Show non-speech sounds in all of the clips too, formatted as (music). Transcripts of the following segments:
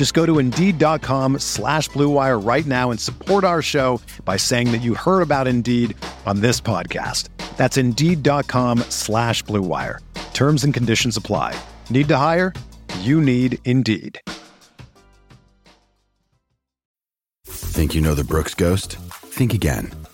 Just go to Indeed.com slash BlueWire right now and support our show by saying that you heard about Indeed on this podcast. That's Indeed.com slash BlueWire. Terms and conditions apply. Need to hire? You need Indeed. Think you know the Brooks Ghost? Think again.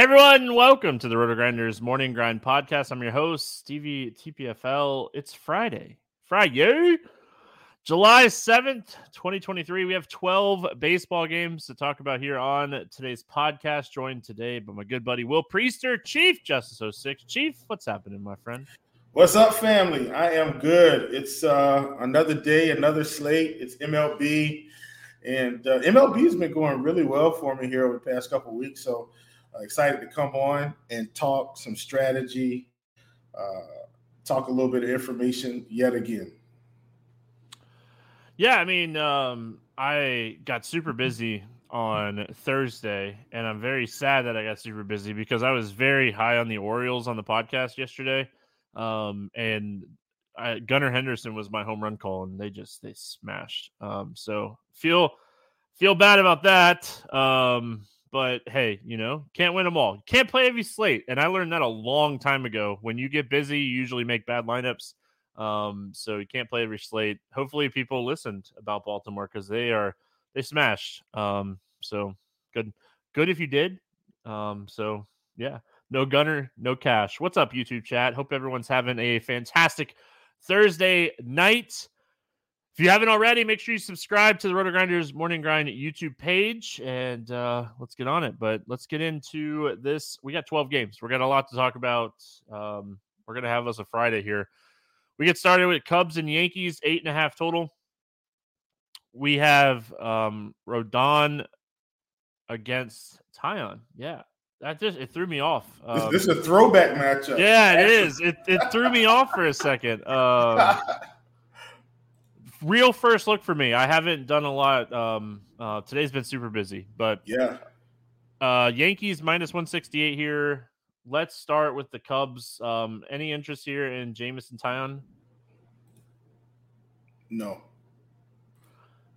Everyone, welcome to the Roto Grinders Morning Grind Podcast. I'm your host, Stevie TPFL. It's Friday. Friday, July 7th, 2023. We have 12 baseball games to talk about here on today's podcast. Joined today by my good buddy Will Priester, Chief Justice 06. Chief, what's happening, my friend? What's up, family? I am good. It's uh, another day, another slate. It's MLB, and uh, MLB has been going really well for me here over the past couple weeks. So uh, excited to come on and talk some strategy, uh, talk a little bit of information yet again. Yeah, I mean, um, I got super busy on Thursday, and I'm very sad that I got super busy because I was very high on the Orioles on the podcast yesterday. Um, and I, Gunnar Henderson was my home run call, and they just they smashed. Um, so feel feel bad about that. Um, but hey, you know, can't win them all. Can't play every slate. And I learned that a long time ago. When you get busy, you usually make bad lineups. Um, so you can't play every slate. Hopefully, people listened about Baltimore because they are they smashed. Um, so good, good if you did. Um, so yeah, no Gunnar, no cash. What's up, YouTube chat? Hope everyone's having a fantastic Thursday night. If you haven't already, make sure you subscribe to the Roto Grinders Morning Grind YouTube page and uh, let's get on it. But let's get into this. We got 12 games. We're got a lot to talk about. Um, we're gonna have us a Friday here. We get started with Cubs and Yankees, eight and a half total. We have um, Rodon against Taillon. Yeah, that just it threw me off. Um, this, this, is a throwback matchup. Yeah, it is. It it threw me off for a second. Um, (laughs) real first look for me. I haven't done a lot. Um, uh, today's been super busy, but yeah. Uh, Yankees minus one sixty eight here. Let's start with the Cubs. Um, any interest here in Jameson Taillon? No.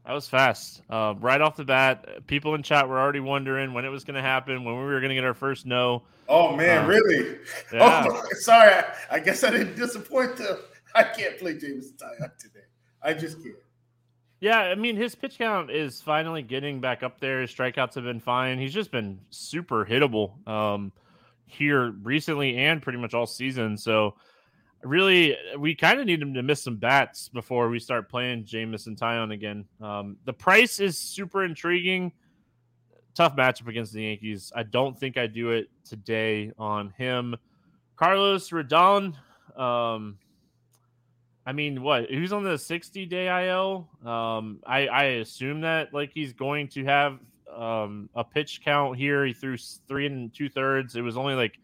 That was fast. Uh, right off the bat, people in chat were already wondering when it was going to happen, when we were going to get our first no. Oh man, uh, really? (laughs) Yeah. Oh, sorry. I, I, guess I didn't disappoint them. (laughs) I can't play Jameson Taillon today. I just can't. Yeah, I mean his pitch count is finally getting back up there. His strikeouts have been fine. He's just been super hittable um, here recently and pretty much all season. So really, we kind of need him to miss some bats before we start playing Jameson Taillon again. Um, the price is super intriguing. Tough matchup against the Yankees. I don't think I do it today on him. Carlos Rodon. Um, I mean, what? Was on the 60 day IL. Um, I, I assume that like he's going to have um, a pitch count here. He threw three and two thirds. It was only like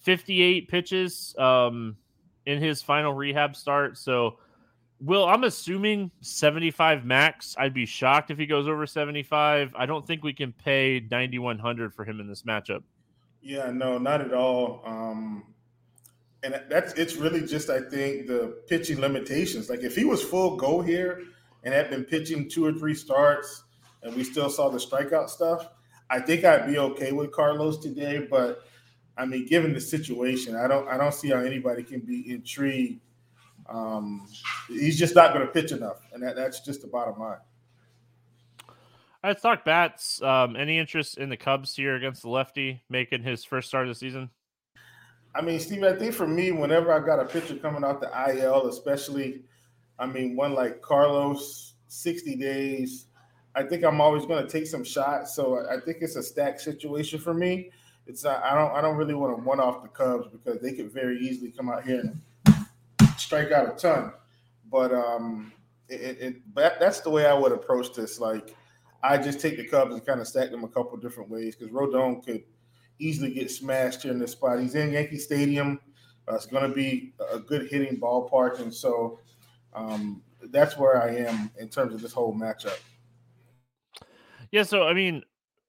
58 pitches um, in his final rehab start. So, Will, I'm assuming 75 max. I'd be shocked if he goes over 75. I don't think we can pay 9100 for him in this matchup. Yeah, no, not at all. Um, and that's it's really just I think the pitching limitations. Like if he was full go here and had been pitching two or three starts, and we still saw the strikeout stuff, I think I'd be okay with Carlos today. But I mean, given the situation, I don't I don't see how anybody can be intrigued. Um, he's just not going to pitch enough, and that, that's just the bottom line. Let's talk bats. Um, any interest in the Cubs here against the lefty making his first start of the season? I mean, Steve, I think for me, whenever I got a pitcher coming out the IL, especially, I mean, one like Carlos, 60 days, I think I'm always going to take some shots. So I think it's a stack situation for me. It's not, I don't I don't really want to one off the Cubs because they could very easily come out here and strike out a ton. But um, it, it, but that's the way I would approach this. Like, I just take the Cubs and kind of stack them a couple different ways because Rodon could – easily get smashed here in this spot. He's in Yankee Stadium. Uh, it's going to be a good hitting ballpark, and so um, that's where I am in terms of this whole matchup. Yeah, so I mean,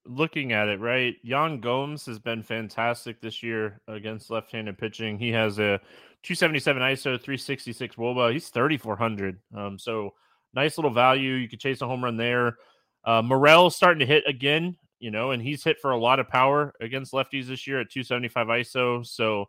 looking at it, right? Yan Gomes has been fantastic this year against left-handed pitching. He has a 277 ISO, 366 WOBA. He's 3400. Um, so nice little value. You could chase a home run there. Uh, Morel starting to hit again you know, and he's hit for a lot of power against lefties this year at 275 ISO. So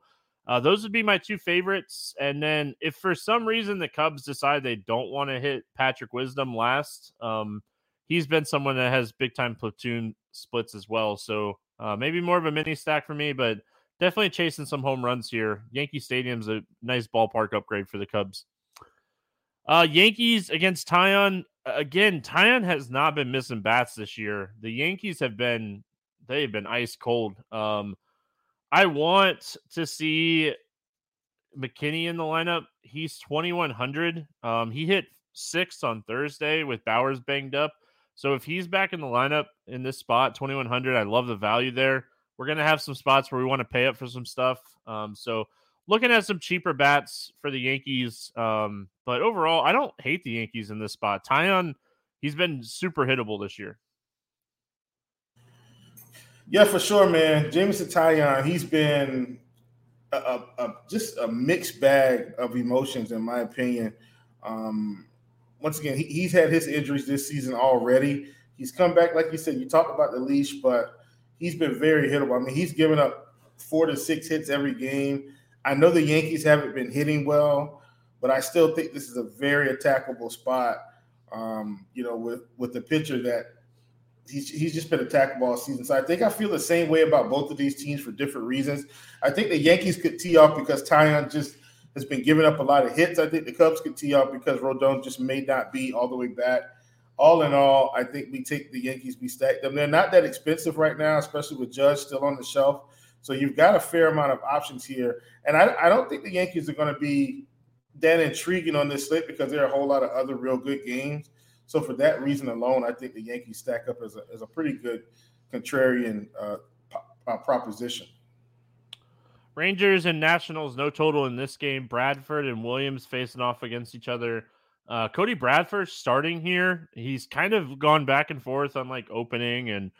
uh, those would be my two favorites. And then if for some reason the Cubs decide they don't want to hit Patrick Wisdom last, um, he's been someone that has big time platoon splits as well. So uh, maybe more of a mini stack for me, but definitely chasing some home runs here. Yankee Stadium's a nice ballpark upgrade for the Cubs. Uh, Yankees against Taillon again, Taillon has not been missing bats this year. The Yankees have been they've been ice cold. Um, I want to see McKinney in the lineup. He's 2100. Um, he hit six on Thursday with Bowers banged up. So if he's back in the lineup in this spot, 2100, I love the value there. We're gonna have some spots where we want to pay up for some stuff. Um, so looking at some cheaper bats for the Yankees. Um, but overall, I don't hate the Yankees in this spot. Taillon, he's been super hittable this year. Yeah, for sure, man. Jameson Taillon, he's been a, a, a, just a mixed bag of emotions, in my opinion. Um, once again, he, he's had his injuries this season already. He's come back, like you said, you talked about the leash, but he's been very hittable. I mean, he's given up four to six hits every game. I know the Yankees haven't been hitting well, but I still think this is a very attackable spot. Um, you know, with with the pitcher that he's he's just been attackable all season. So I think I feel the same way about both of these teams for different reasons. I think the Yankees could tee off because Taillon just has been giving up a lot of hits. I think the Cubs could tee off because Rodon just may not be all the way back. All in all, I think we take the Yankees, we stack them. They're not that expensive right now, especially with Judge still on the shelf. So you've got a fair amount of options here. And I, I don't think the Yankees are going to be that intriguing on this slate because there are a whole lot of other real good games. So for that reason alone, I think the Yankees stack up as a, as a pretty good contrarian uh, uh, proposition. Rangers and Nationals, no total in this game. Bradford and Williams facing off against each other. Uh, Cody Bradford starting here. He's kind of gone back and forth on like opening and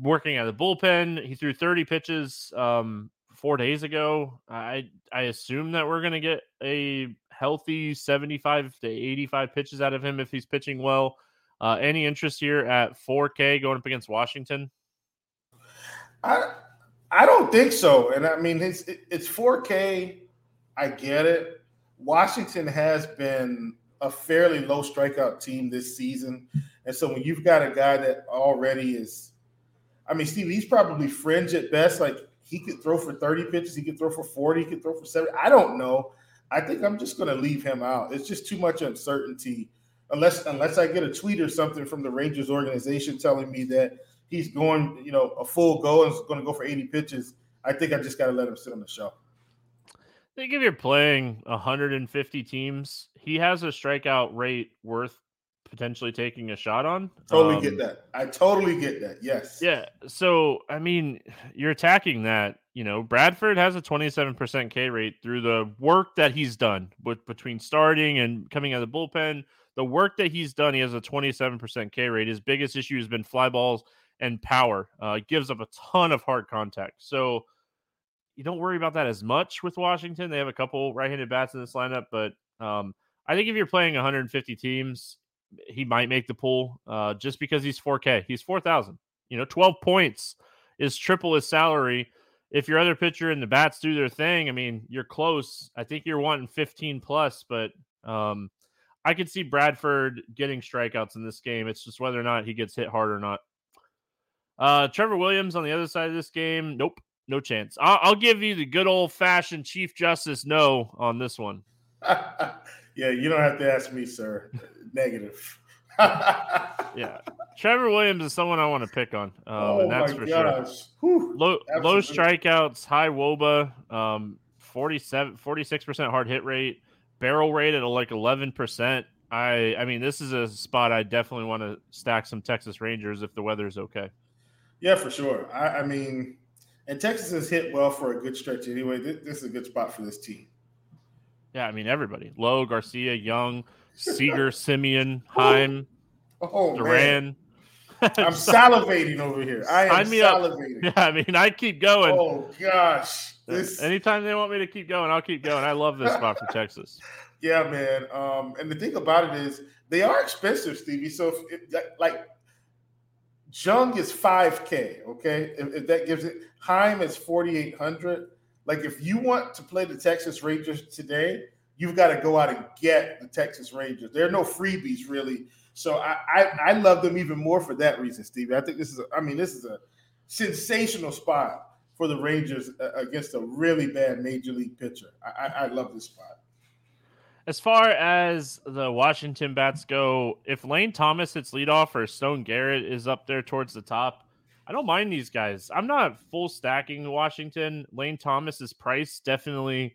working at the bullpen. He threw 30 pitches um, four days ago. I I assume that we're gonna get a healthy 75 to 85 pitches out of him if he's pitching well. Uh, any interest here at 4K going up against Washington? I I don't think so. And I mean, it's it's 4K. I get it. Washington has been a fairly low strikeout team this season, and so when you've got a guy that already is I mean, Steve, he's probably fringe at best. Like he could throw for 30 pitches, he could throw for 40, he could throw for 70. I don't know. I think I'm just going to leave him out. It's just too much uncertainty. Unless unless I get a tweet or something from the Rangers organization telling me that he's going, you know, a full go and is going to go for 80 pitches, I think I just got to let him sit on the shelf. I think if you're playing 150 teams, he has a strikeout rate worth potentially taking a shot on. Totally um, get that. I totally get that. Yes. Yeah. So, I mean, you're attacking that. You know, Bradford has a 27% K rate through the work that he's done with between starting and coming out of the bullpen. The work that he's done, he has a 27% K rate. His biggest issue has been fly balls and power. Uh, gives up a ton of hard contact. So, you don't worry about that as much with Washington. They have a couple right-handed bats in this lineup, but um, I think if you're playing 150 teams, he might make the pool uh, just because he's 4K. He's 4,000. You know, 12 points is triple his salary. If your other pitcher and the bats do their thing, I mean, you're close. I think you're wanting 15 plus, but um, I could see Bradford getting strikeouts in this game. It's just whether or not he gets hit hard or not. Uh, Trevor Williams on the other side of this game, nope, no chance. I'll, I'll give you the good old fashioned Chief Justice no on this one. (laughs) yeah, you don't have to ask me, sir. Negative. (laughs) yeah, Trevor Williams is someone I want to pick on, um, oh and that's for gosh. sure. low, low strikeouts, high woba, um, 47, 46% hard hit rate, barrel rate at like 11%. I, I mean, this is a spot I definitely want to stack some Texas Rangers if the weather's okay. Yeah, for sure. I, I mean, and Texas has hit well for a good stretch anyway. This, this is a good spot for this team. Yeah, I mean everybody: Lowe, Garcia, Jung, Seager, (laughs) Semien, Heim, oh, Duran. (laughs) I'm salivating over here. I am salivating. Yeah, (laughs) I mean, I keep going. Oh gosh. This... Anytime they want me to keep going, I'll keep going. I love this spot for Texas. Yeah, man. Um, and the thing about it is they are expensive, Stevie. So if, if like Jung is 5K, okay? If, if that gives it Heim is 4,800. Like if you want to play the Texas Rangers today, you've got to go out and get the Texas Rangers. There are no freebies really. So I, I, I love them even more for that reason, Steve. I think this is a, I mean, this is a sensational spot for the Rangers uh, against a really bad major league pitcher. I, I, I love this spot. As far as the Washington bats go, if Lane Thomas hits leadoff or Stone Garrett is up there towards the top, I don't mind these guys. I'm not full stacking Washington. Lane Thomas's price definitely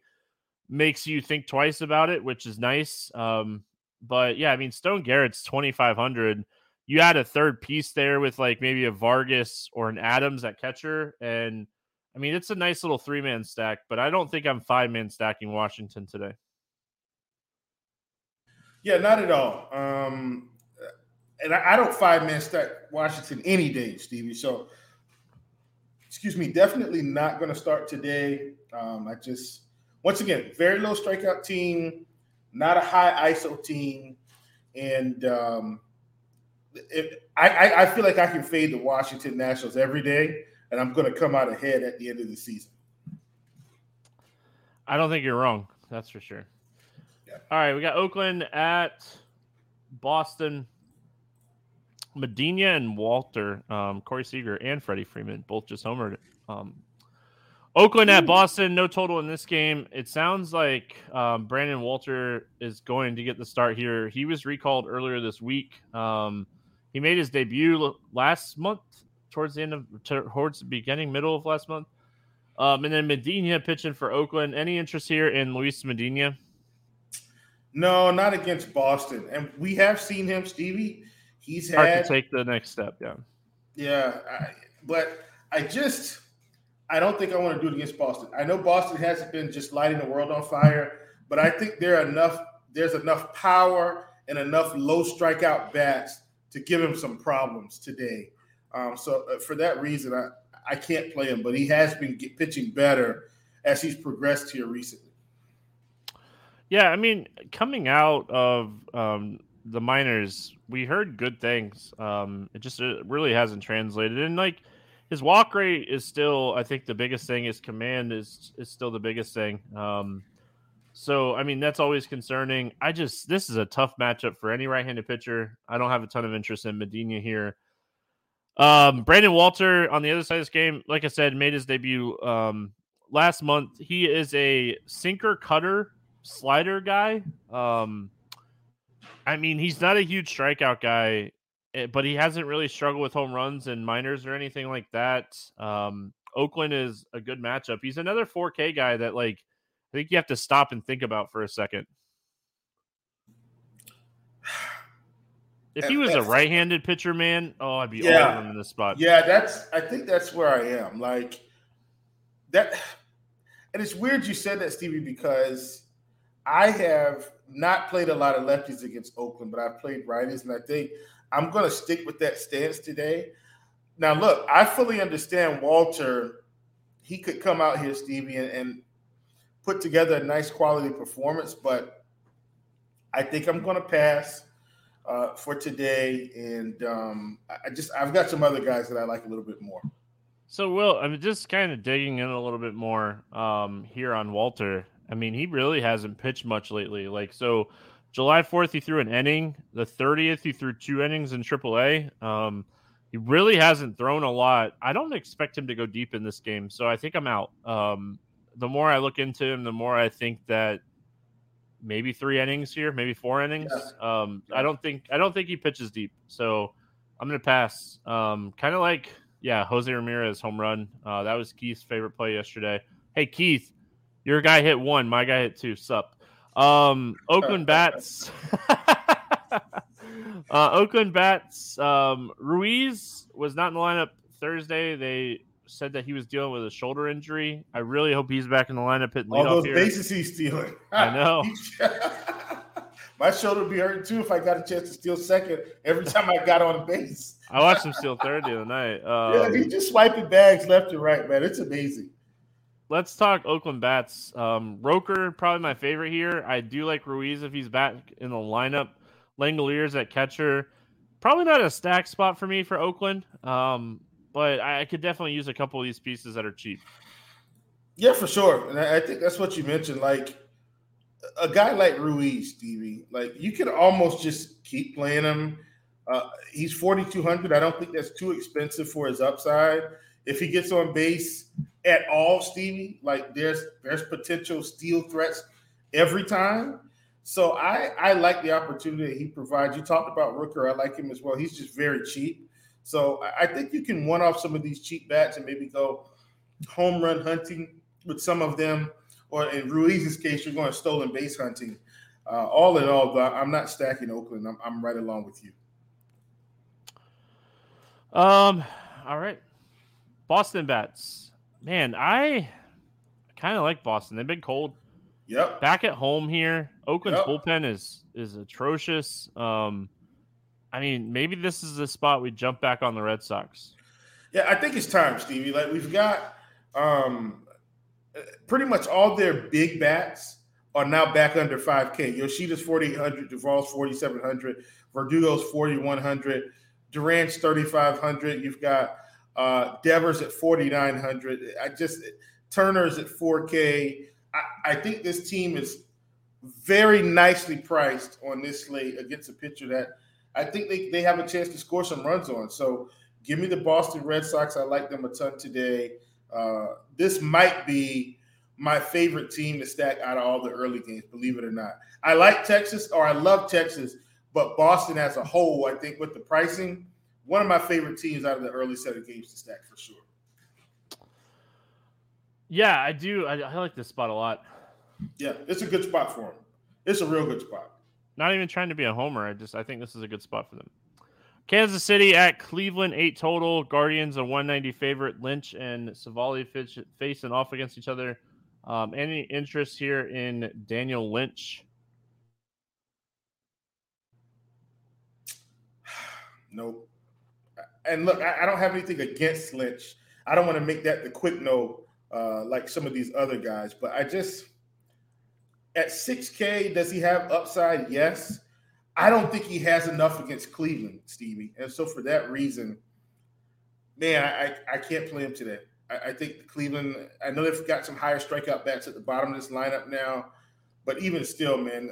makes you think twice about it, which is nice. Um, but yeah, I mean Stone Garrett's 2500. You add a third piece there with like maybe a Vargas or an Adams at catcher and I mean it's a nice little three-man stack, but I don't think I'm five-man stacking Washington today. Yeah, not at all. Um, and I, I don't five man stack Washington any day, Stevie. So, excuse me, definitely not going to start today. Um, I just, once again, very low strikeout team, not a high ISO team, and um, it, I, I feel like I can fade the Washington Nationals every day, and I'm going to come out ahead at the end of the season. I don't think you're wrong. That's for sure. Yeah. All right, we got Oakland at Boston. Medina and Walter, um, Corey Seager and Freddie Freeman both just homered. Um, Oakland at Boston, no total in this game. It sounds like um, Brandon Walter is going to get the start here. He was recalled earlier this week. Um, he made his debut last month, towards the end of towards the beginning, middle of last month. Um, and then Medina pitching for Oakland. Any interest here in Luis Medina? No, not against Boston. And we have seen him, Stevie He's had, hard to take the next step. Yeah. Yeah, I, but I just I don't think I want to do it against Boston. I know Boston hasn't been just lighting the world on fire, but I think there are enough there's enough power and enough low strikeout bats to give him some problems today. Um, so uh, for that reason, I I can't play him, but he has been get, pitching better as he's progressed here recently. Yeah, I mean, coming out of um, the minors, we heard good things. Um, it just it really hasn't translated. And like his walk rate is still, I think the biggest thing. His command is is still the biggest thing. Um, so I mean that's always concerning. I just this is a tough matchup for any right-handed pitcher. I don't have a ton of interest in Medina here. Um, Brandon Walter on the other side of this game, like I said, made his debut um, last month. He is a sinker cutter slider guy. Um, I mean, he's not a huge strikeout guy, but he hasn't really struggled with home runs and minors or anything like that. Um, Oakland is a good matchup. He's another 4K guy that like I think you have to stop and think about for a second. If he was a right-handed pitcher, man, oh, I'd be yeah, all over him in this spot. Yeah, that's. I think that's where I am. Like that, (sighs) and it's weird you said that, Stevie, because I have not played a lot of lefties against Oakland, but I've played righties, and I think I'm going to stick with that stance today. Now, look, I fully understand Walter. He could come out here, Stevie, and, and put together a nice quality performance, but I think I'm going to pass uh, for today, and um, I just I've got some other guys that I like a little bit more. So, Will, I'm just kind of digging in a little bit more um, here on Walter. I mean, he really hasn't pitched much lately. Like, so July 4th, he threw an inning. The 30th, he threw two innings in AAA. Um, he really hasn't thrown a lot. I don't expect him to go deep in this game, so I think I'm out. Um, the more I look into him, the more I think that maybe three innings here, maybe four innings. Yeah. Um, I don't think I don't think he pitches deep, so I'm gonna pass. Um, kind of like yeah, Jose Ramirez home run. Uh, that was Keith's favorite play yesterday. Hey Keith, your guy hit one, my guy hit two. Sup? Um, Oakland (laughs) bats. (laughs) uh, Oakland bats. Um, Ruiz was not in the lineup Thursday. They said that he was dealing with a shoulder injury. I really hope he's back in the lineup hitting All those here. bases he's stealing. (laughs) I know. My shoulder would be hurting too if I got a chance to steal second every time I got on base. I watched him steal third the other night. Um, yeah, he's just swiping bags left and right, man. It's amazing. Let's talk Oakland bats. Um, Rooker, probably my favorite here. I do like Ruiz if he's back in the lineup. Langeliers at catcher. Probably not a stack spot for me for Oakland. Um, but I could definitely use a couple of these pieces that are cheap. Yeah, for sure. And I think that's what you mentioned. Like a guy like Ruiz, Stevie, like you could almost just keep playing him. Uh, he's 4,200. I don't think that's too expensive for his upside. If he gets on base at all, Stevie, like there's there's potential steal threats every time. So I I like the opportunity that he provides. You talked about Rooker. I like him as well. He's just very cheap. So I think you can one off some of these cheap bats and maybe go home run hunting with some of them, or in Ruiz's case, you're going stolen base hunting. Uh, all in all, though, I'm not stacking Oakland. I'm, I'm right along with you. Um. All right. Boston bats. Man, I kind of like Boston. They've been cold. Yep. Back at home here, Oakland's yep. bullpen is is atrocious. Um, I mean, maybe this is the spot we jump back on the Red Sox. Yeah, I think it's time, Stevie. Like we've got um, pretty much all their big bats are now back under 5K. Yoshida's 4,800, Duvall's 4,700, Verdugo's 4,100, Duran's 3,500. You've got uh, Devers at 4,900. I just Turner's at 4K. I, I think this team is very nicely priced on this slate against a pitcher that I think they, they have a chance to score some runs on. So give me the Boston Red Sox. I like them a ton today. Uh, this might be my favorite team to stack out of all the early games, believe it or not. I like Texas, or I love Texas, but Boston as a whole, I think with the pricing, one of my favorite teams out of the early set of games to stack for sure. Yeah, I do. I, I like this spot a lot. Yeah, it's a good spot for them. It's a real good spot. Not even trying to be a homer. I just I think this is a good spot for them. Kansas City at Cleveland, eight total. Guardians a 190 favorite. Lynch and Civale facing off against each other. Um, any interest here in Daniel Lynch? (sighs) Nope. And look, I, I, don't have anything against Lynch. I don't want to make that the quick no uh, like some of these other guys, but I just at 6K, does he have upside? Yes. I don't think he has enough against Cleveland, Stevie. And so for that reason, man, I, I can't play him today. I, I think Cleveland, I know they've got some higher strikeout bats at the bottom of this lineup now, but even still, man,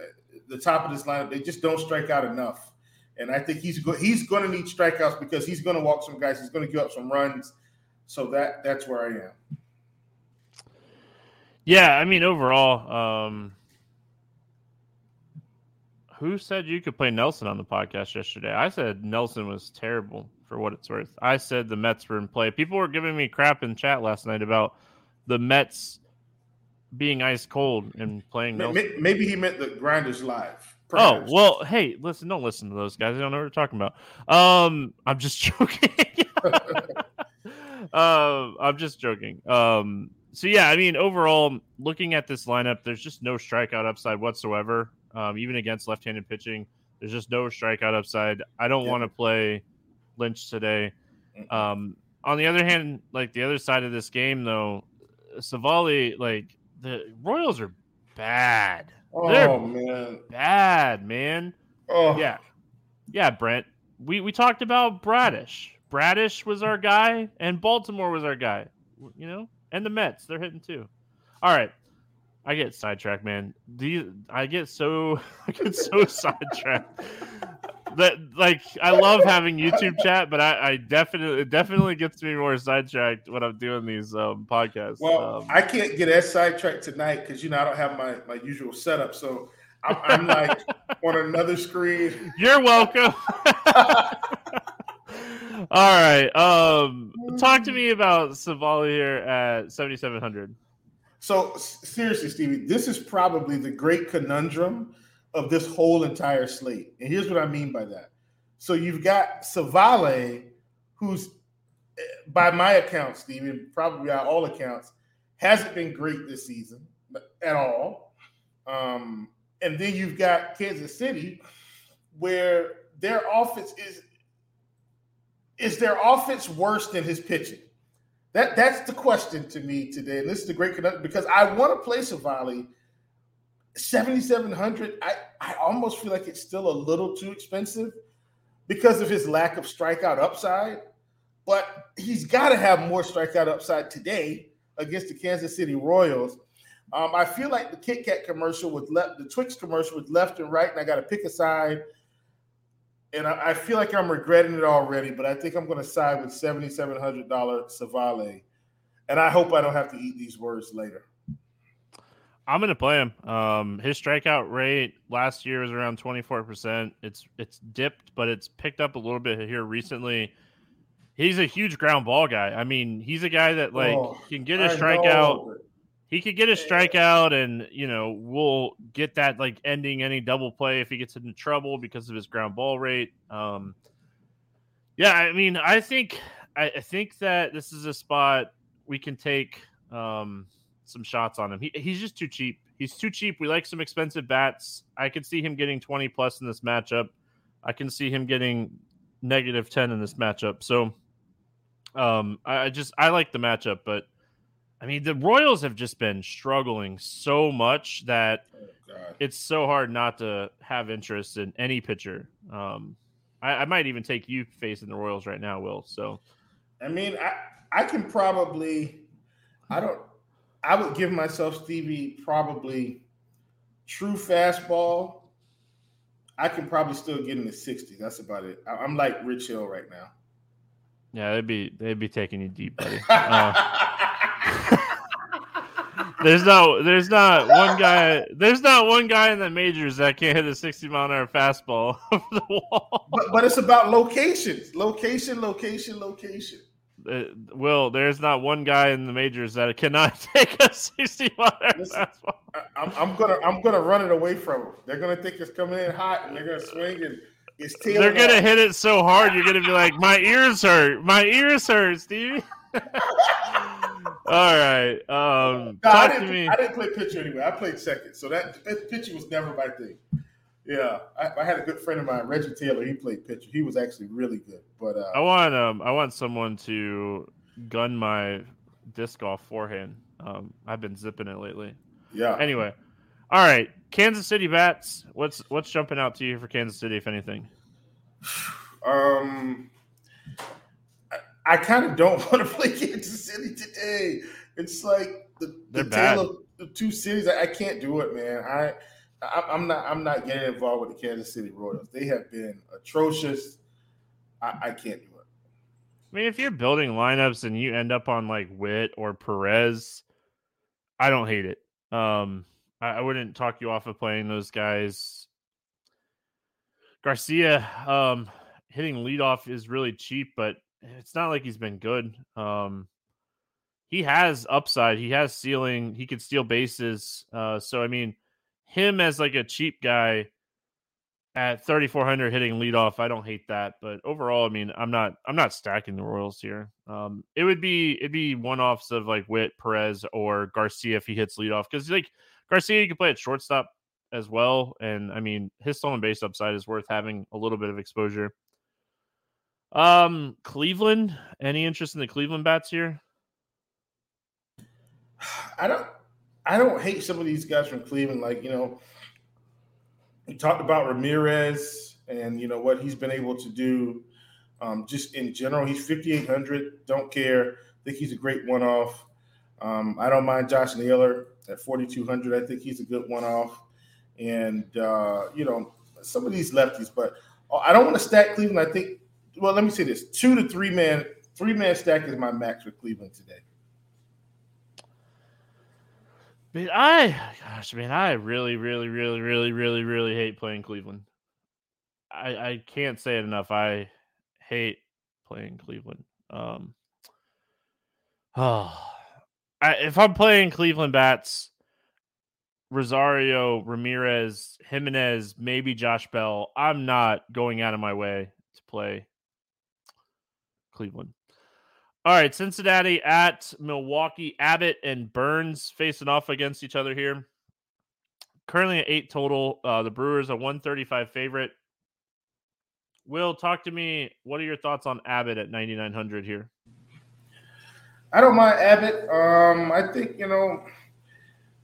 the top of this lineup, they just don't strike out enough. And I think he's go- he's going to need strikeouts because he's going to walk some guys. He's going to give up some runs. So that that's where I am. Yeah, I mean overall, um, who said you could play Nelson on the podcast yesterday? I said Nelson was terrible for what it's worth. I said the Mets were in play. People were giving me crap in chat last night about the Mets being ice cold and playing. Maybe, maybe he meant the Grinders live. Perhaps. Oh well, hey, listen, don't listen to those guys. They don't know what we're talking about. Um, I'm just (laughs) joking. um, I'm just joking. Um, so yeah, I mean, overall, looking at this lineup, there's just no strikeout upside whatsoever. Um, even against left-handed pitching, there's just no strikeout upside. I don't yeah. want to play Lynch today. Um, on the other hand, like the other side of this game, though, Civale, like the Royals are bad. Oh They're man, bad man. Oh yeah, yeah, Brent. We we talked about Bradish. Bradish was our guy, and Baltimore was our guy. You know, and the Mets. They're hitting too. All right, I get sidetracked, man. These I get so (laughs) I get so (laughs) sidetracked that like I love having YouTube chat, but I, I, definitely it definitely gets me more sidetracked when I'm doing these um, podcasts. Well, um, I can't get as sidetracked tonight because you know I don't have my my usual setup, so I'm, I'm like (laughs) on another screen. You're welcome. (laughs) All right. Um, talk to me about Civale here at 7,700. So seriously, Stevie, this is probably the great conundrum of this whole entire slate. And here's what I mean by that. So you've got Civale, who's eh, by my account, Stevie, probably by all accounts, hasn't been great this season at all. Um, and then you've got Kansas City, where their offense is is their offense worse than his pitching? That that's the question to me today, and this is the great because I want to play Civale 7700 I, I almost feel like it's still a little too expensive because of his lack of strikeout upside. But he's got to have more strikeout upside today against the kansas city royals. Um, i feel like the kit kat commercial with left the twix commercial with left and right and i got to pick a side. And I, I, feel like i'm regretting it already but i think i'm going to side with $7700 Civale. and i hope i don't have to eat these words later I'm gonna play him. Um, his strikeout rate last year was around 24 percent. It's it's dipped, but it's picked up a little bit here recently. He's a huge ground ball guy. I mean, he's a guy that like oh, can get a strikeout. He could get a strikeout, and you know we'll get that like ending any double play if he gets into trouble because of his ground ball rate. Um, yeah, I mean, I think I, I think that this is a spot we can take. Um, some shots on him. He, he's just too cheap. He's too cheap. We like some expensive bats. I could see him getting 20 plus in this matchup. I can see him getting negative 10 in this matchup. So um I, I just I like the matchup, but I mean the Royals have just been struggling so much that oh, it's so hard not to have interest in any pitcher. Um I, I might even take you facing the Royals right now, Will. So I mean I I can probably I don't I would give myself Stevie probably true fastball. I can probably still get in the 60s. That's about it. I'm like Rich Hill right now. Yeah, they'd be they'd be taking you deep, buddy. (laughs) Uh, there's no there's not one guy there's not one guy in the majors that can't hit a 60 mile an hour fastball (laughs) over the wall. But, but it's about locations, location, location, location. Uh, Will, there's not one guy in the majors that cannot (laughs) take a 60 mile fastball. I'm, I'm, gonna I'm gonna run it away from them. They're gonna think it's coming in hot, and they're gonna swing and it's. They're gonna hit it so hard, you're gonna be like, my ears hurt, my ears hurt, Stevie. All right. Um, no, talk to me. I didn't play pitcher anyway. I played second, so that pitching was never my thing. Yeah, I, I, had a good friend of mine, Reggie Taylor. He played pitcher. He was actually really good. But uh, I want um I want someone to gun my disc golf forehand. Um, I've been zipping it lately. Yeah. Anyway, all right, Kansas City bats. What's what's jumping out to you for Kansas City, if anything? Um, I, I kind of don't (laughs) want to play Kansas City today. It's like the, the tale of the two cities. I, I can't do it, man. I I'm not. I'm not getting involved with the Kansas City Royals. They have been atrocious. I, I can't do it. I mean, if you're building lineups and you end up on like Witt or Perez, I don't hate it. Um, I, I wouldn't talk you off of playing those guys. Garcia, um, hitting leadoff is really cheap, but it's not like he's been good. Um, he has upside. He has ceiling. He could steal bases. Uh, so I mean, him as like a cheap guy at 3400 hitting leadoff, I don't hate that. But overall, I mean, I'm not I'm not stacking the Royals here. Um, it would be it'd be one offs of like Witt, Perez, or Garcia if he hits leadoff because like Garcia, you can play at shortstop as well. And I mean, his stolen base upside is worth having a little bit of exposure. Um, Cleveland. Any interest in the Cleveland bats here? I don't. I don't hate some of these guys from Cleveland. Like you know, we talked about Ramirez and you know what he's been able to do. Um, just in general, he's 5,800. Don't care. think he's a great one-off. Um, I don't mind Josh Naylor at 4,200. I think he's a good one-off. And uh, you know some of these lefties, but I don't want to stack Cleveland. I think. Well, let me say this: two to three man, three man stack is my max for Cleveland today. I gosh, man, I really, really, really, really, really, really hate playing Cleveland. I I can't say it enough. I hate playing Cleveland. Um, oh, (sighs) I, if I'm playing Cleveland bats, Rosario, Ramirez, Giménez, maybe Josh Bell, I'm not going out of my way to play Cleveland. All right, Cincinnati at Milwaukee. Abbott and Burnes facing off against each other here. Currently at eight total. Uh, the Brewers a 135 favorite. Will, talk to me. What are your thoughts on Abbott at 9,900 here? I don't mind Abbott. Um, I think, you know,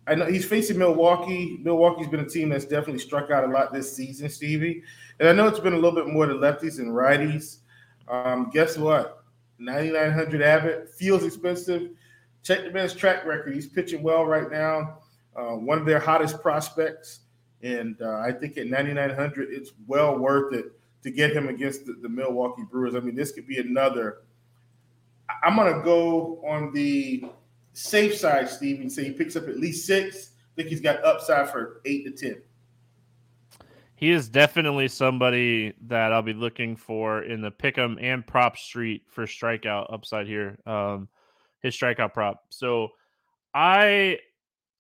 I know he's facing Milwaukee. Milwaukee's been a team that's definitely struck out a lot this season, Stevie. And I know it's been a little bit more to lefties and righties. Um, guess what? 9,900 Abbott feels expensive. Check the man's track record. He's pitching well right now. Uh, one of their hottest prospects. And uh, I think at 9,900, it's well worth it to get him against the, the Milwaukee Brewers. I mean, this could be another. I'm going to go on the safe side, Steve, and say he picks up at least six. I think he's got upside for eight to 10 he is definitely somebody that I'll be looking for in the pick'em and prop street for strikeout upside here. Um, his strikeout prop. So I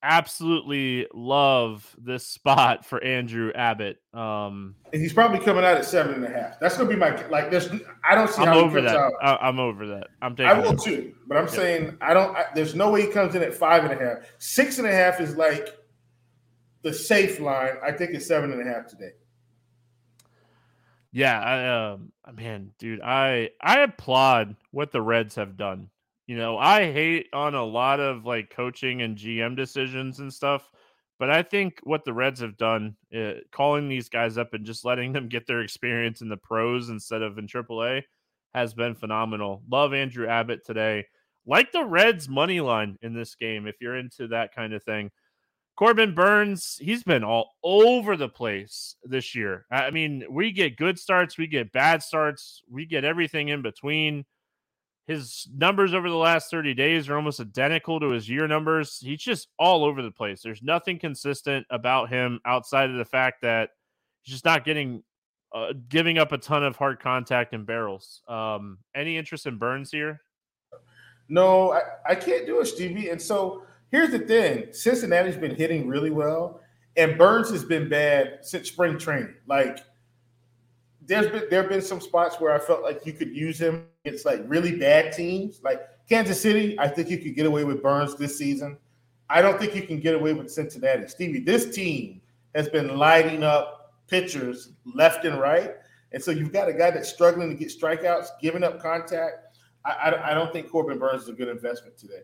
absolutely love this spot for Andrew Abbott. Um, and he's probably coming out at seven and a half. That's gonna be my like. There's I don't see I'm how over he that. out. I, am over that. I'm taking. I will too, but I'm saying I don't. I, there's no way he comes in at five and a half. Six and a half is like the safe line, I think, is seven and a half today. Yeah, I um man, dude, I I applaud what the Reds have done. You know, I hate on a lot of like coaching and GM decisions and stuff, but I think what the Reds have done, uh, calling these guys up and just letting them get their experience in the pros instead of in AAA, has been phenomenal. Love Andrew Abbott today. Like the Reds money line in this game, if you're into that kind of thing. Corbin Burnes, he's been all over the place this year. I mean, we get good starts, we get bad starts, we get everything in between. His numbers over the last 30 days are almost identical to his year numbers. He's just all over the place. There's nothing consistent about him outside of the fact that he's just not getting uh, giving up a ton of hard contact and barrels. Um, any interest in Burnes here? No, I, I can't do it, Stevie. And so Here's the thing: Cincinnati's been hitting really well, and Burnes has been bad since spring training. Like, there's been there have been some spots where I felt like you could use him. It's like really bad teams, like Kansas City. I think you could get away with Burnes this season. I don't think you can get away with Cincinnati. Stevie, this team has been lighting up pitchers left and right. And so you've got a guy that's struggling to get strikeouts, giving up contact. I, I, I don't think Corbin Burnes is a good investment today.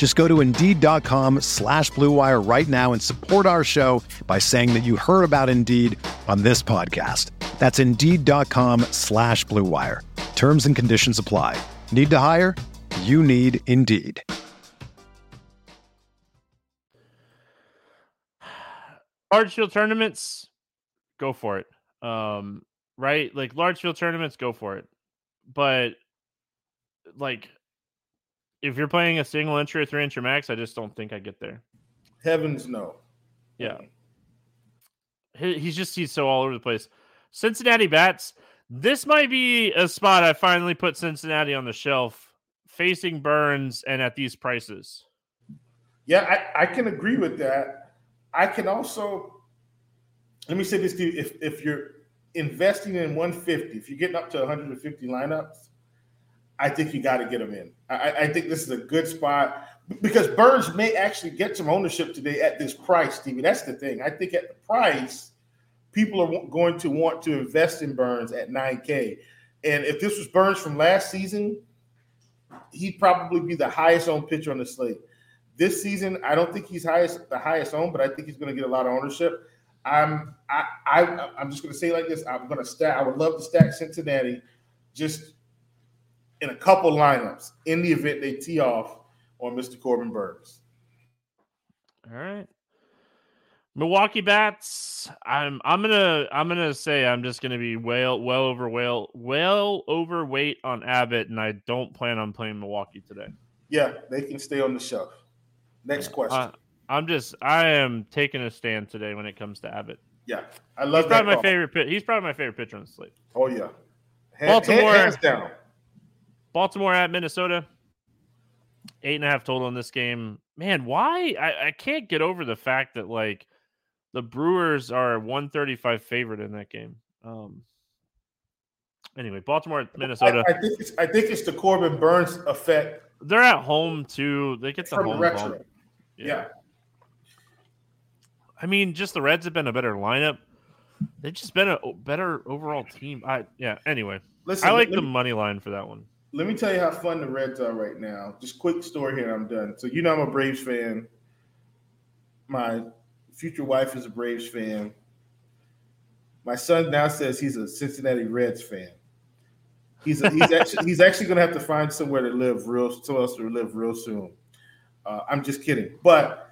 Just go to Indeed.com slash BlueWire right now and support our show by saying that you heard about Indeed on this podcast. That's Indeed.com slash BlueWire. Terms and conditions apply. Need to hire? You need Indeed. Large field tournaments, go for it. Um, right? Like large field tournaments, go for it. But like if you're playing a single entry or three entry max, I just don't think I get there. Heavens no. Yeah. He, he's just he's so all over the place. Cincinnati bats. This might be a spot I finally put Cincinnati on the shelf, facing Burnes and at these prices. Yeah, I, I can agree with that. I can also let me say this to you: if if you're investing in 150, if you're getting up to 150 lineups, I think you got to get them in. I, I, think this is a good spot because Burnes may actually get some ownership today at this price, Stevie. That's the thing. I think at the price, people are going to want to invest in Burnes at 9K. And if this was Burnes from last season, he'd probably be the highest owned pitcher on the slate. This season, I don't think he's highest the highest owned, but I think he's going to get a lot of ownership. I'm I, I I'm just going to say like this. I'm going to stack. I would love to stack Cincinnati, just in a couple lineups in the event they tee off on Mr. Corbin Burnes. All right. Milwaukee bats. I'm I'm gonna I'm gonna say I'm just gonna be well well over well well overweight on Abbott, and I don't plan on playing Milwaukee today. Yeah, they can stay on the shelf. Next question. Uh, I'm just I am taking a stand today when it comes to Abbott. Yeah, I love. He's probably my favorite. Pitch. He's probably my favorite pitcher on the slate. Oh yeah, Hand, Baltimore hands down. Baltimore at Minnesota. Eight and a half total in this game. Man, why? I, I can't get over the fact that like the Brewers are 135 favorite in that game. Um anyway, Baltimore, Minnesota. I, I think it's I think it's the Corbin Burnes effect. They're at home too. They get the home. home. Yeah. yeah. I mean, just the Reds have been a better lineup. They've just been a better overall team. I yeah. Anyway, Listen, I like the me, money line for that one let me tell you how fun the Reds are right now. Just quick story here, I'm done. So you know I'm a Braves fan. My future wife is a Braves fan. My son now says he's a Cincinnati Reds fan. He's he's actually (laughs) he's actually going to have to find somewhere to live real somewhere else to live real soon. Uh, I'm just kidding, but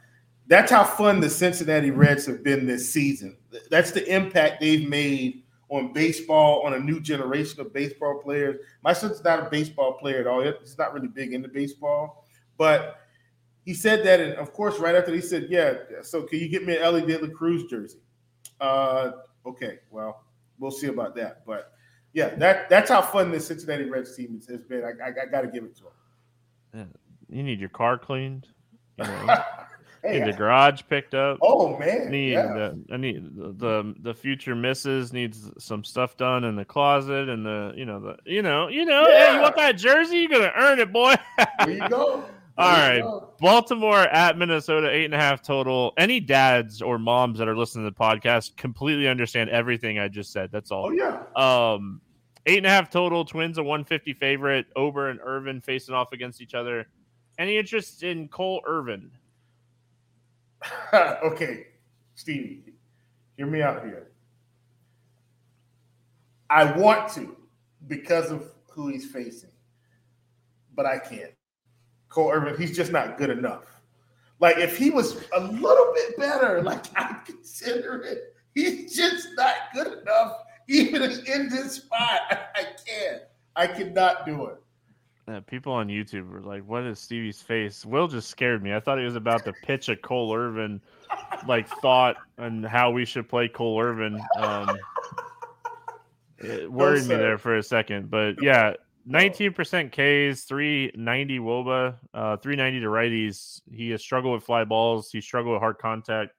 that's how fun the Cincinnati Reds have been this season. That's the impact they've made on baseball, on a new generation of baseball players. My son's not a baseball player at all. He's not really big into baseball, but he said that, and of course, right after he said, "Yeah, so can you get me an Elly De La Cruz jersey?" Uh, okay, well, we'll see about that, but yeah, that that's how fun this Cincinnati Reds team has been. I, I, I got to give it to him. Yeah. You need your car cleaned. You know. (laughs) Hey, the garage picked up. Oh man, need yeah. the I need the, the, the future misses needs some stuff done in the closet and the you know the you know you know yeah. hey you want that jersey you're gonna earn it boy. there you go. (laughs) There All right, go. Baltimore at Minnesota, eight and a half total. Any dads or moms that are listening to the podcast completely understand everything I just said. That's all. Oh yeah. Um, eight and a half total. Twins a one fifty favorite. Ober and Irvin facing off against each other. Any interest in Cole Irvin? (laughs) okay, Stevie, hear me out here. I want to because of who he's facing, but I can't. Cole Irvin, he's just not good enough. Like if he was a little bit better, like (laughs) I consider it, he's just not good enough. Even in this spot, (laughs) I can't. I cannot do it. Yeah, people on YouTube were like, "What is Stevie's face?" Will just scared me. I thought he was about to pitch a Cole Irvin like thought on how we should play Cole Irvin. Um, it worried me there for a second, but yeah, 19% Ks, 390 Woba, uh, 390 to righties. He has struggled with fly balls. He struggled with hard contact.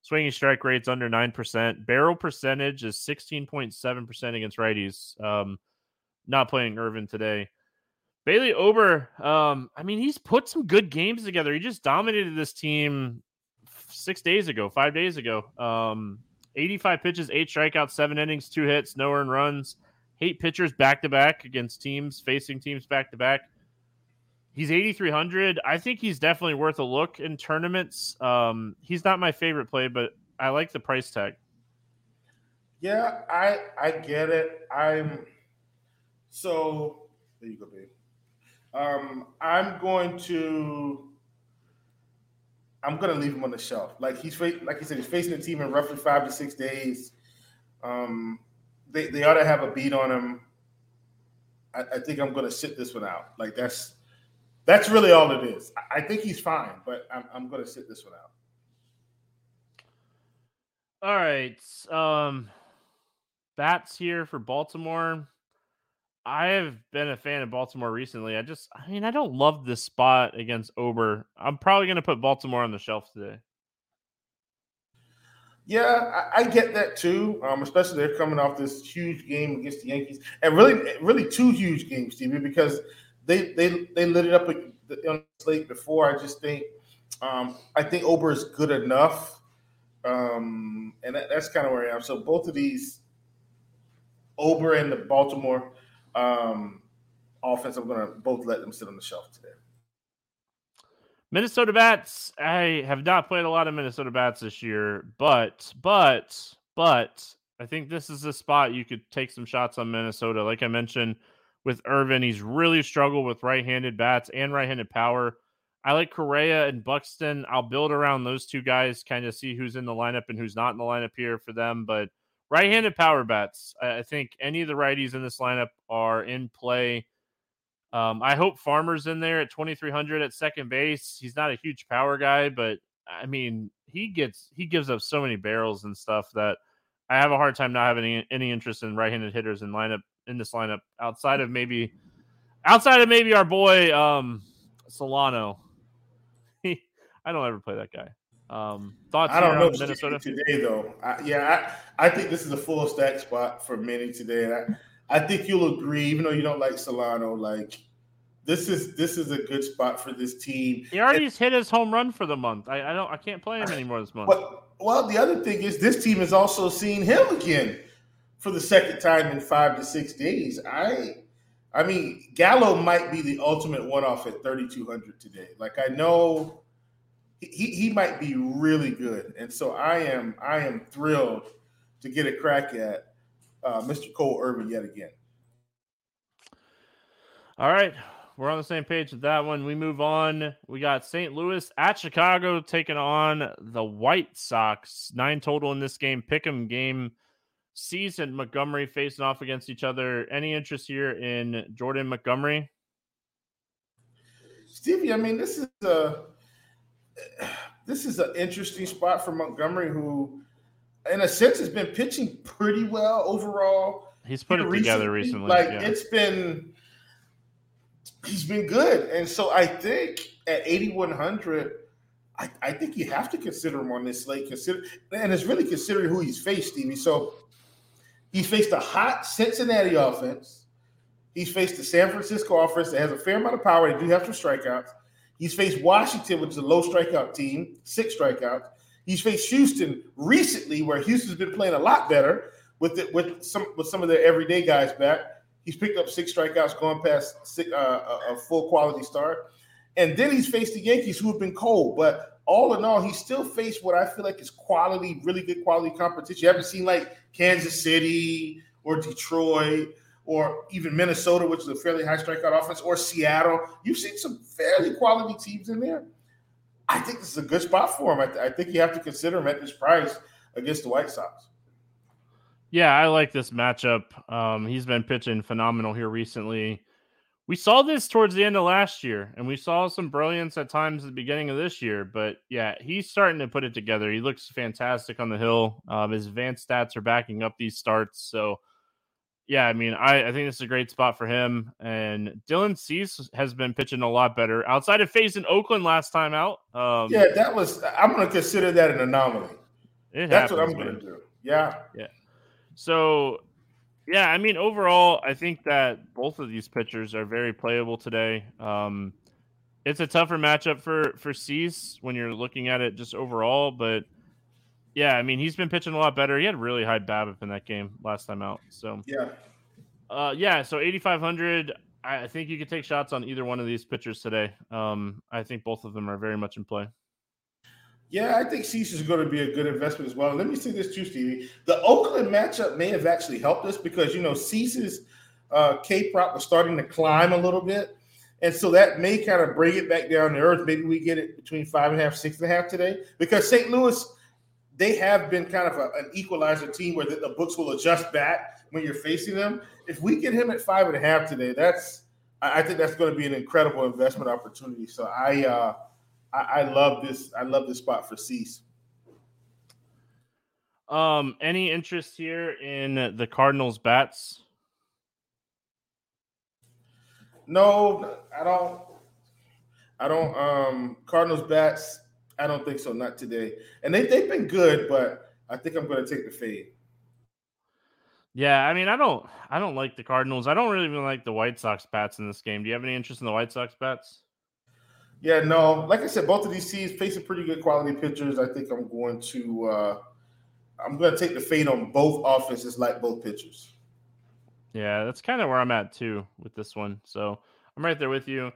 Swinging strike rates under 9%. Barrel percentage is 16.7% against righties. Um, not playing Irvin today. Bailey Ober, um, I mean, he's put some good games together. He just dominated this team six days ago, five days ago. Um, 85 pitches, eight strikeouts, seven innings, two hits, no earned runs, eight pitchers back to back against teams facing teams back to back. He's 8,300. I think he's definitely worth a look in tournaments. Um, he's not my favorite play, but I like the price tag. Yeah, I I get it. I'm so there you go, babe. Um, I'm going to I'm going to leave him on the shelf. Like he's like he said, he's facing a team in roughly five to six days. Um, they they ought to have a beat on him. I, I think I'm going to sit this one out. Like that's that's really all it is. I, I think he's fine, but I'm I'm going to sit this one out. All right. Um, bats here for Baltimore. I have been a fan of Baltimore recently. I just, I mean, I don't love this spot against Ober. I'm probably going to put Baltimore on the shelf today. Yeah, I, I get that too. Um, especially they're coming off this huge game against the Yankees, and really, really two huge games, Stevie, because they they they lit it up on the slate before. I just think, um, I think Ober is good enough, um, and that, that's kind of where I am. So both of these, Ober and the Baltimore um, offense, I'm going to both let them sit on the shelf today. Minnesota bats. I have not played a lot of Minnesota bats this year, but but but I think this is a spot you could take some shots on Minnesota. Like I mentioned with Irvin, he's really struggled with right-handed bats and right-handed power. I like Correa and Buxton. I'll build around those two guys, kind of see who's in the lineup and who's not in the lineup here for them. But right-handed power bats. I think any of the righties in this lineup are in play. Um, I hope Farmer's in there at 2,300 at second base. He's not a huge power guy, but I mean, he gets he gives up so many barrels and stuff that I have a hard time not having any, any interest in right-handed hitters in lineup in this lineup outside of maybe outside of maybe our boy um Solano. (laughs) I don't ever play that guy. Um, thoughts? I don't know Minnesota today though. I, yeah, I, I think this is a full stack spot for many today, and I, I think you'll agree, even though you don't like Solano, like this is this is a good spot for this team. He already and, hit his home run for the month. I, I don't I can't play him anymore this month. But, well, the other thing is this team has also seen him again for the second time in five to six days. I I mean, Gallo might be the ultimate one off at 3,200 today. Like I know he, he might be really good. And so I am I am thrilled to get a crack at uh, Mr. Cole Irvin yet again. All right. We're on the same page with that one. We move on. We got St. Louis at Chicago taking on the White Sox. Nine total in this game. Pick'em game. Cease and Montgomery facing off against each other. Any interest here in Jordan Montgomery? Stevie, I mean, this is a (sighs) this is an interesting spot for Montgomery, who, in a sense, has been pitching pretty well overall. He's put it recently. together recently. Like yeah. it's been, he's been good, and so I think at eighty one hundred, I, I think you have to consider him on this slate. Consider, and it's really considering who he's faced, Stevie. So he's faced a hot Cincinnati offense. He's faced the San Francisco offense that has a fair amount of power. They do have some strikeouts. He's faced Washington, which is a low strikeout team, six strikeouts. He's faced Houston recently, where Houston's been playing a lot better with it, with some with some of their everyday guys back. He's picked up six strikeouts, going past six, uh, a, a full quality start, and then he's faced the Yankees, who have been cold. But all in all, he still faced what I feel like is quality, really good quality competition. You haven't seen like Kansas City or Detroit or even Minnesota, which is a fairly high strikeout offense, or Seattle. You've seen some fairly quality teams in there. I think this is a good spot for him. I, th- I think you have to consider him at this price against the White Sox. Yeah, I like this matchup. Um, he's been pitching phenomenal here recently. We saw this towards the end of last year, and we saw some brilliance at times at the beginning of this year. But yeah, he's starting to put it together. He looks fantastic on the hill. Um, his advanced stats are backing up these starts. So yeah, I mean, I, I think this is a great spot for him. And Dylan Cease has been pitching a lot better outside of facing Oakland last time out. Um, yeah, that was. I'm going to consider that an anomaly. That's happens, what I'm going to do. Yeah, yeah. So Yeah, I mean, overall, I think that both of these pitchers are very playable today. Um, it's a tougher matchup for for Cease when you're looking at it just overall, but yeah, I mean, he's been pitching a lot better. He had really high BABIP in that game last time out. So yeah, uh, yeah. So 8,500. I think you could take shots on either one of these pitchers today. Um, I think both of them are very much in play. Yeah, I think Cease is going to be a good investment as well. Let me say this too, Stevie. The Oakland matchup may have actually helped us because you know Cease's uh, K prop was starting to climb a little bit, and so that may kind of bring it back down to earth. Maybe we get it between five and a half, six and a half today because St. Louis they have been kind of a, an equalizer team where the, the, books will adjust back when you're facing them. If we get him at five and a half today, that's I, I think that's going to be an incredible investment opportunity. So I. Uh, I, I love this. I love this spot for Cease. Um, any interest here in the Cardinals bats? No, I don't. I don't. Um, Cardinals bats. I don't think so. Not today. And they they've been good, but I think I'm going to take the fade. Yeah, I mean, I don't. I don't like the Cardinals. I don't really even like the White Sox bats in this game. Do you have any interest in the White Sox bats? Yeah, no. Like I said, both of these teams facing pretty good quality pitchers. I think I'm going to uh I'm going to take the fade on both offenses, like both pitchers. Yeah, that's kind of where I'm at too with this one. So I'm right there with you.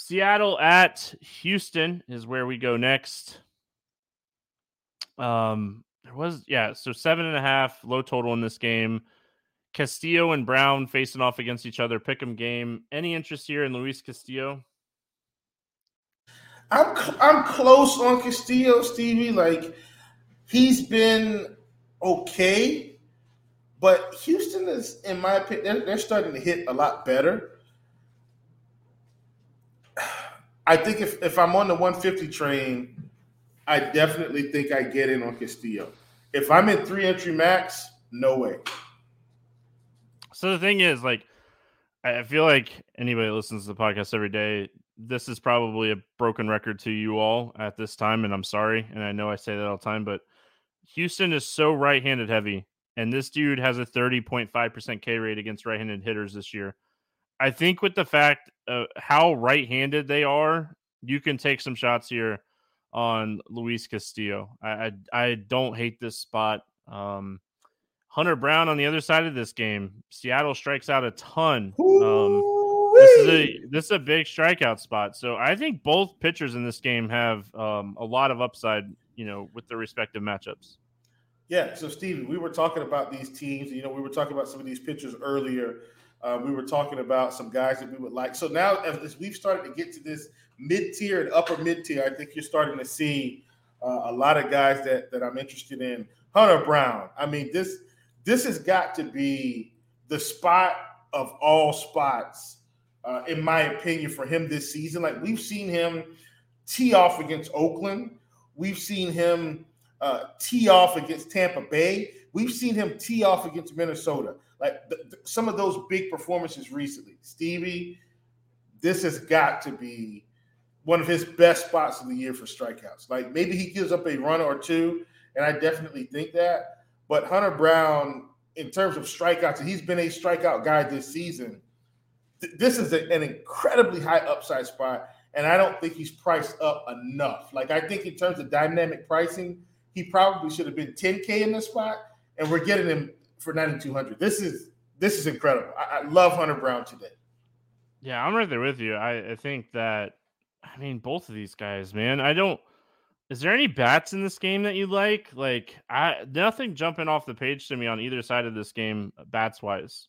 Seattle at Houston is where we go next. Um, there was yeah, so seven and a half low total in this game. Castillo and Brown facing off against each other. Pick 'em game. Any interest here in Luis Castillo? I'm I'm close on Castillo, Stevie. Like he's been okay, but Houston is, in my opinion, they're, they're starting to hit a lot better. I think if, if I'm on the 150 train, I definitely think I get in on Castillo. If I'm in three entry max, no way. So the thing is, like, I feel like anybody listens to the podcast every day this is probably a broken record to you all at this time, and I'm sorry. And I know I say that all the time, but Houston is so right handed heavy, and this dude has a 30.5% K rate against right handed hitters this year. I think with the fact of how right handed they are, you can take some shots here on Luis Castillo. I, I, I don't hate this spot. Um, Hunter Brown on the other side of this game, Seattle strikes out a ton. Um, this is a this is a big strikeout spot. So I think both pitchers in this game have um, a lot of upside. You know, with their respective matchups. Yeah. So Steven, we were talking about these teams. You know, we were talking about some of these pitchers earlier. Uh, we were talking about some guys that we would like. So now, as we've started to get to this mid tier and upper mid tier, I think you're starting to see uh, a lot of guys that that I'm interested in. Hunter Brown. I mean this this has got to be the spot of all spots uh, in my opinion, for him this season. Like we've seen him tee off against Oakland, we've seen him uh, tee off against Tampa Bay, we've seen him tee off against Minnesota. Like the, some of those big performances recently, Stevie, this has got to be one of his best spots of the year for strikeouts. Like maybe he gives up a run or two, and I definitely think that. But Hunter Brown, in terms of strikeouts, he's been a strikeout guy this season this is a, an incredibly high upside spot, and I don't think he's priced up enough. Like I think in terms of dynamic pricing, he probably should have been 10k in this spot, and we're getting him for 9200. This is this is incredible. I, I love Hunter Brown today. Yeah, I'm right there with you. I, I think that I mean both of these guys, man. I don't. Is there any bats in this game that you like? Like, I nothing jumping off the page to me on either side of this game, bats wise.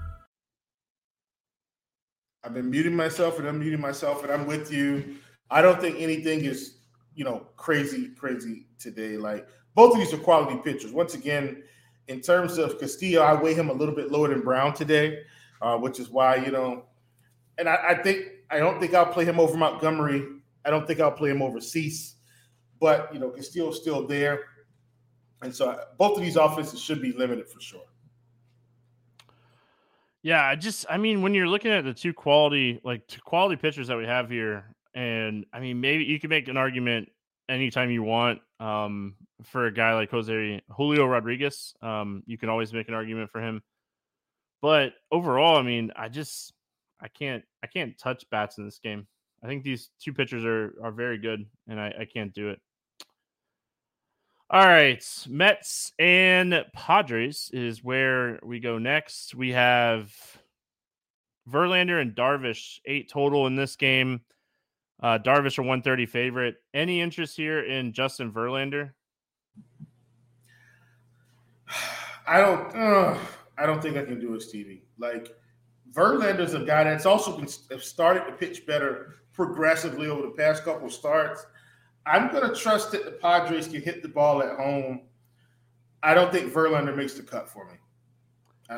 I've been muting myself and unmuting myself, and I'm with you. I don't think anything is, you know, crazy, crazy today. Like both of these are quality pitchers. Once again, in terms of Castillo, I weigh him a little bit lower than Brown today, uh, which is why you know, and I, I, think I don't think I'll play him over Montgomery. I don't think I'll play him over Cease, but you know, Castillo's still there, and so both of these offenses should be limited for sure. Yeah, I just I mean when you're looking at the two quality like two quality pitchers that we have here, and I mean maybe you can make an argument anytime you want um, for a guy like Jose Julio Rodriguez. Um, you can always make an argument for him, but overall, I mean, I just I can't I can't touch bats in this game. I think these two pitchers are are very good, and I, I can't do it. All right, Mets and Padres is where we go next. We have Verlander and Darvish, eight total in this game. Uh, Darvish a 130 favorite. Any interest here in Justin Verlander? (sighs) I don't. I don't think I can do it, Stevie. Like Verlander's a guy that's also been started to pitch better progressively over the past couple starts. I'm going to trust that the Padres can hit the ball at home. I don't think Verlander makes the cut for me.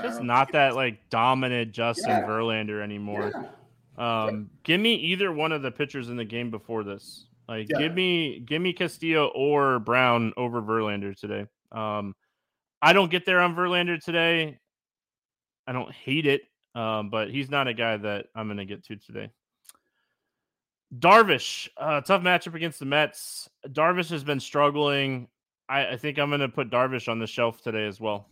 Just not that like dominant Justin yeah. Verlander anymore. Yeah. Um, give me either one of the pitchers in the game before this. Like, yeah. give me give me Castillo or Brown over Verlander today. Um, I don't get there on Verlander today. I don't hate it, um, but he's not a guy that I'm going to get to today. Darvish, uh, tough matchup against the Mets. Darvish has been struggling. I, I think I'm going to put Darvish on the shelf today as well.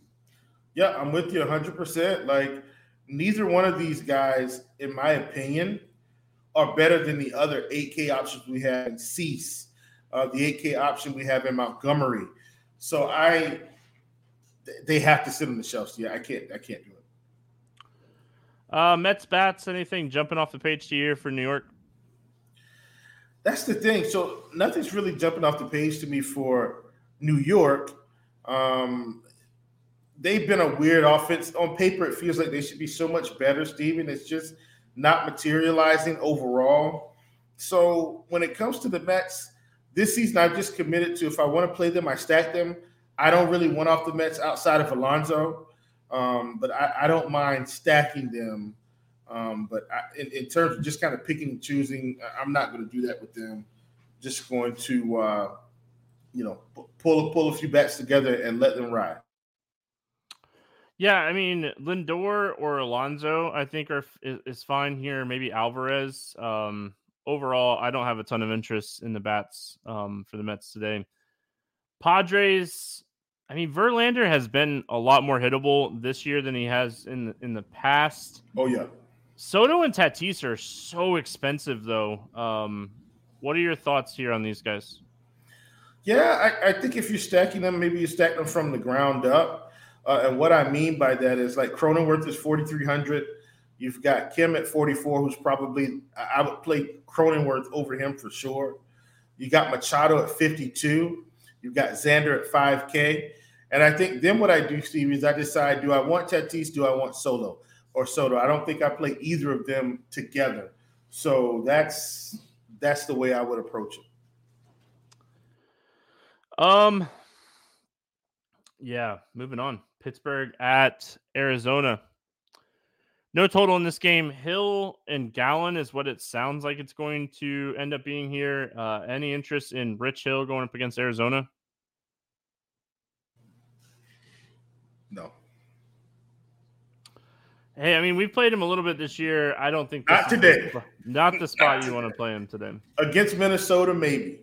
Yeah, I'm with you 100%. Like, neither one of these guys, in my opinion, are better than the other 8K options we have in Cease, uh, the 8K option we have in Montgomery. So I, they have to sit on the shelf. So yeah, I can't, I can't do it. Uh, Mets bats, anything jumping off the page to you for New York? That's the thing. So nothing's really jumping off the page to me for New York. Um, they've been a weird offense. On paper, it feels like they should be so much better, Steven. It's just not materializing overall. So when it comes to the Mets, this season I've just committed to if I want to play them, I stack them. I don't really want off the Mets outside of Alonso, um, but I, I, don't mind stacking them um, but I, in, in, terms of just kind of picking and choosing, I'm not going to do that with them. Just going to, uh, you know, pull pull a few bats together and let them ride. Yeah, I mean Lindor or Alonso, I think are is, is fine here. Maybe Alvarez. Um, overall, I don't have a ton of interest in the bats um, for the Mets today. Padres. I mean, Verlander has been a lot more hittable this year than he has in in the past. Oh yeah. Soto and Tatis are so expensive, though. Um, what are your thoughts here on these guys? Yeah, I, I, think if you're stacking them, maybe you stack them from the ground up. Uh, and what I mean by that is like Cronenworth is 4,300. You've got Kim at 44, who's probably, I would play Cronenworth over him for sure. You got Machado at 52. You've got Xander at 5K. And I think then what I do, Steve, is I decide do I want Tatis? Do I want Solo? Or Soto. I don't think I play either of them together. So that's that's the way I would approach it. Um yeah, moving on. Pittsburgh at Arizona. No total in this game. Hill and Gallen is what it sounds like it's going to end up being here. Uh, any interest in Rich Hill going up against Arizona? No. Hey, I mean, we've played him a little bit this year. I don't think not today. The, not the spot not you want to play him today. Against Minnesota, maybe.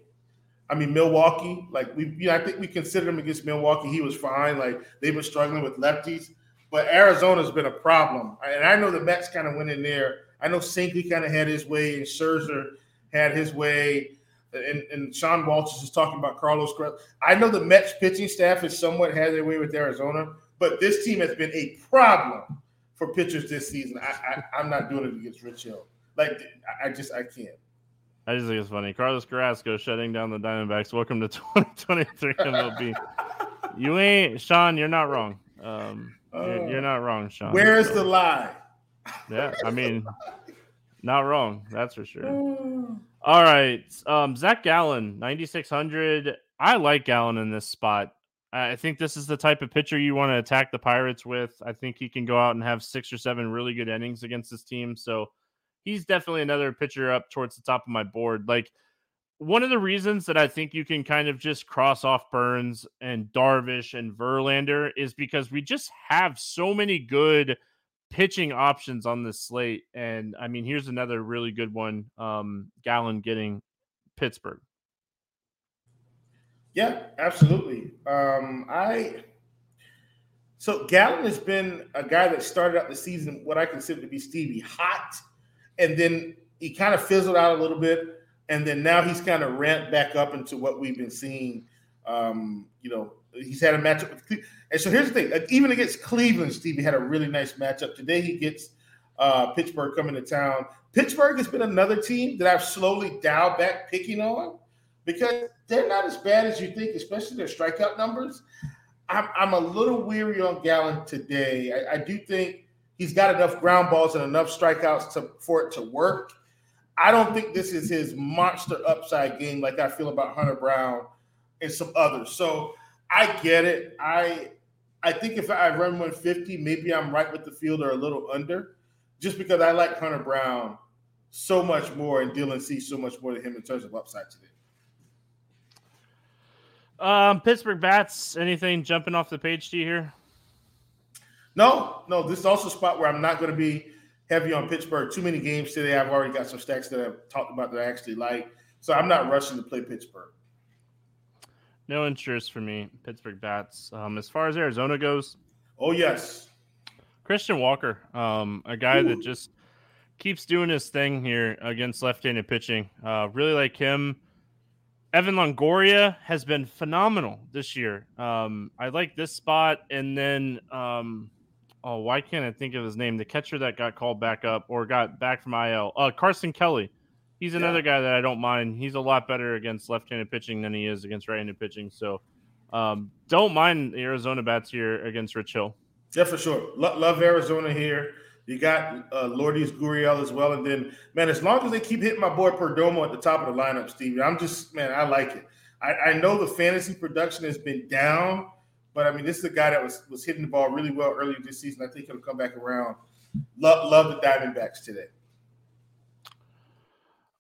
I mean, Milwaukee. Like we, you know, I think we considered him against Milwaukee. He was fine. Like they've been struggling with lefties, but Arizona's been a problem. And I know the Mets kind of went in there. I know Sinkley kind of had his way, and Scherzer had his way. And, and Sean Walters is talking about Carlos. I know the Mets pitching staff has somewhat had their way with Arizona, but this team has been a problem for pitchers this season. I, I am not doing it against Rich Hill. Like I just I can't. I just think it's funny. Carlos Carrasco shutting down the Diamondbacks. Welcome to (laughs) 2023 MLB. you ain't Sean. You're not wrong. Um, you're, you're, not wrong, Sean. Where's so, the lie? Yeah, I mean, not wrong. That's for sure. (sighs) All right, um, Zach Gallen, 9600. I like Gallen in this spot. I think this is the type of pitcher you want to attack the Pirates with. I think he can go out and have six or seven really good innings against this team. So he's definitely another pitcher up towards the top of my board. Like one of the reasons that I think you can kind of just cross off Burnes and Darvish and Verlander is because we just have so many good pitching options on this slate. And I mean, here's another really good one. Um, Gallen getting Pittsburgh. Yeah, absolutely. Um, I so Gallen has been a guy that started out the season what I consider to be Stevie hot, and then he kind of fizzled out a little bit, and then now he's kind of ramped back up into what we've been seeing. Um, you know, he's had a matchup with, and so here's the thing: even against Cleveland, Stevie had a really nice matchup. Today he gets uh, Pittsburgh coming to town. Pittsburgh has been another team that I've slowly dialed back picking on because they're not as bad as you think, especially their strikeout numbers. I'm, I'm a little weary on Gallen today. I, I, do think he's got enough ground balls and enough strikeouts to, for it to work. I don't think this is his monster upside game like I feel about Hunter Brown and some others. So I get it. I I think if I run 150, maybe I'm right with the field or a little under, just because I like Hunter Brown so much more and Dylan Cease so much more than him in terms of upside today. Um, Pittsburgh bats. Anything jumping off the page to you here? No, no. This is also a spot where I'm not going to be heavy on Pittsburgh. Too many games today. I've already got some stacks that I've talked about that I actually like, so I'm not rushing to play Pittsburgh. No interest for me, Pittsburgh bats. Um, as far as Arizona goes, oh yes, Christian Walker, um, a guy Ooh. that just keeps doing his thing here against left-handed pitching. Uh, really like him. Evan Longoria has been phenomenal this year. Um, I like this spot, and then um, oh, why can't I think of his name? The catcher that got called back up or got back from IL, uh, Carson Kelly. He's another yeah. guy that I don't mind. He's a lot better against left-handed pitching than he is against right-handed pitching. So, um, don't mind the Arizona bats here against Rich Hill. Yeah, for sure. love Arizona here. You got uh, Lourdes Gurriel as well. And then, man, as long as they keep hitting my boy Perdomo at the top of the lineup, Stevie, I'm just, man, I like it. I, I know the fantasy production has been down, but I mean, this is a guy that was was hitting the ball really well earlier this season. I think he'll come back around. Love, love the Diamondbacks today.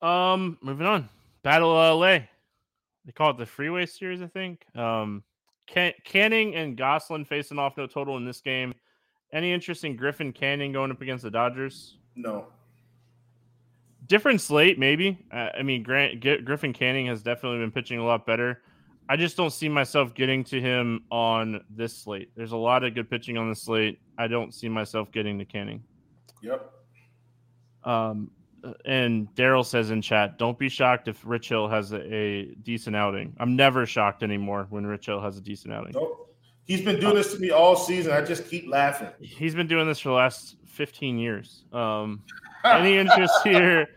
Um, moving on. Battle of LA. They call it the Freeway Series, I think. Um, Can- Canning and Gonsolin facing off no total in this game. Any interest in Griffin Canning going up against the Dodgers? No. Different slate, maybe. Uh, I mean, Grant G- Griffin Canning has definitely been pitching a lot better. I just don't see myself getting to him on this slate. There's a lot of good pitching on the slate. I don't see myself getting to Canning. Yep. Um, and Daryl says in chat, don't be shocked if Rich Hill has a, a, decent outing. I'm never shocked anymore when Rich Hill has a decent outing. Nope. He's been doing this to me all season. I just keep laughing. He's been doing this for the last 15 years. Um, any interest (laughs) here?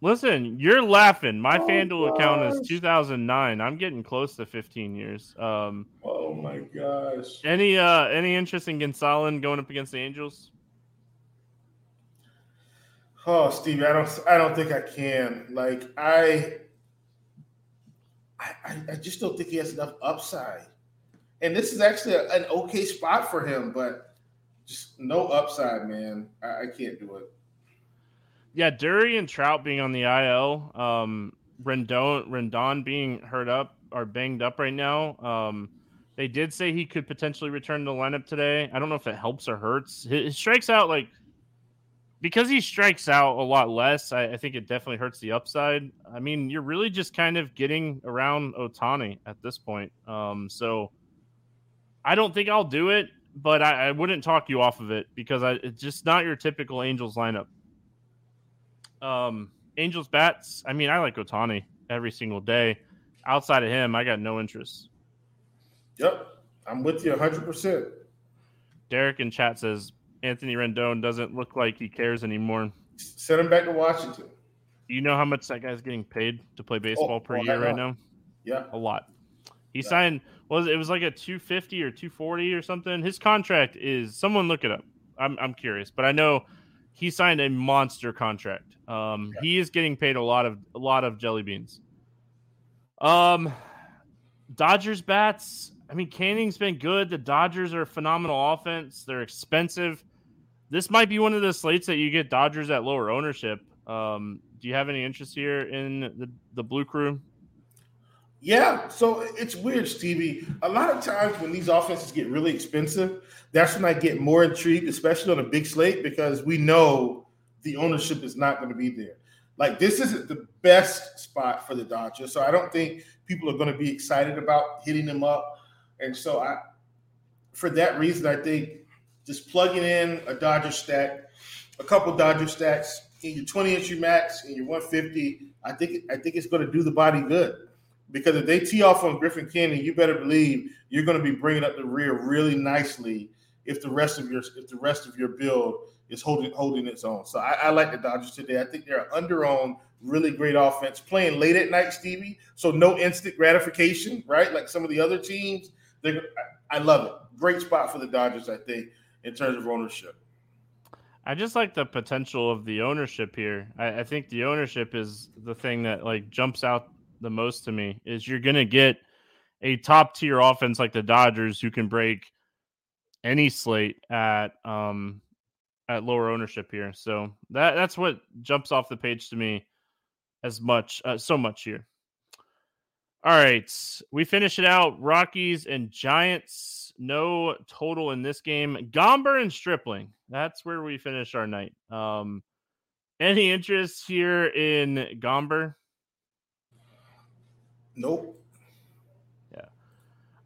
Listen, you're laughing. My oh, FanDuel gosh. account is 2009. I'm getting close to 15 years. Um, oh my gosh. Any uh any interest in Gonsolin going up against the Angels? Oh, Stevie, I don't I don't think I can. Like I I, I just don't think he has enough upside and this is actually a, an okay spot for him, but just no upside, man. I, I can't do it. Yeah, Drury and Trout being on the IL, um, Rendon Rendon being hurt up or banged up right now. Um, they did say he could potentially return to the lineup today. I don't know if it helps or hurts. His strikes out like because he strikes out a lot less. I, I, think it definitely hurts the upside. I mean, you're really just kind of getting around Ohtani at this point. Um, so I don't think I'll do it, but I, I wouldn't talk you off of it because I, it's just not your typical Angels lineup. Um, Angels bats. I mean, I like Ohtani every single day. Outside of him, I got no interest. Yep, I'm with you 100. percent Derek in chat says Anthony Rendon doesn't look like he cares anymore. Send him back to Washington. You know how much that guy's getting paid to play baseball oh, per oh, year right now? Yeah, a lot. He yeah. signed was it was like a 250 or 240 or something. His contract is someone look it up. I'm I'm curious, but I know he signed a monster contract. Um, yeah. he is getting paid a lot of a lot of jelly beans. Um, Dodgers bats. I mean, Canning's been good. The Dodgers are a phenomenal offense. They're expensive. This might be one of the slates that you get Dodgers at lower ownership. Um, do you have any interest here in the, the Blue Crew? Yeah, so it's weird, Stevie. A lot of times when these offenses get really expensive, that's when I get more intrigued, especially on a big slate, because we know the ownership is not going to be there. Like this isn't the best spot for the Dodgers, so I don't think people are going to be excited about hitting them up. And so I, for that reason, I think just plugging in a Dodger stack, a couple Dodger stacks in your 20 inch max and your 150, I think I think it's going to do the body good. Because if they tee off on Griffin Canning, you better believe you're going to be bringing up the rear really nicely if the rest of your if the rest of your build is holding holding its own. So I, I like the Dodgers today. I think they're under on really great offense, playing late at night, Stevie. So no instant gratification, right? Like some of the other teams. They, I love it. Great spot for the Dodgers, I think, in terms of ownership. I just like the potential of the ownership here. I, I think the ownership is the thing that like jumps out the most to me. Is you're gonna get a top tier offense like the Dodgers who can break any slate at um at lower ownership here. So that that's what jumps off the page to me as much uh, so much here. All right, we finish it out. Rockies and Giants. No total in this game. Gomber and Stripling. That's where we finish our night. Um, any interest here in Gomber? Nope. Yeah,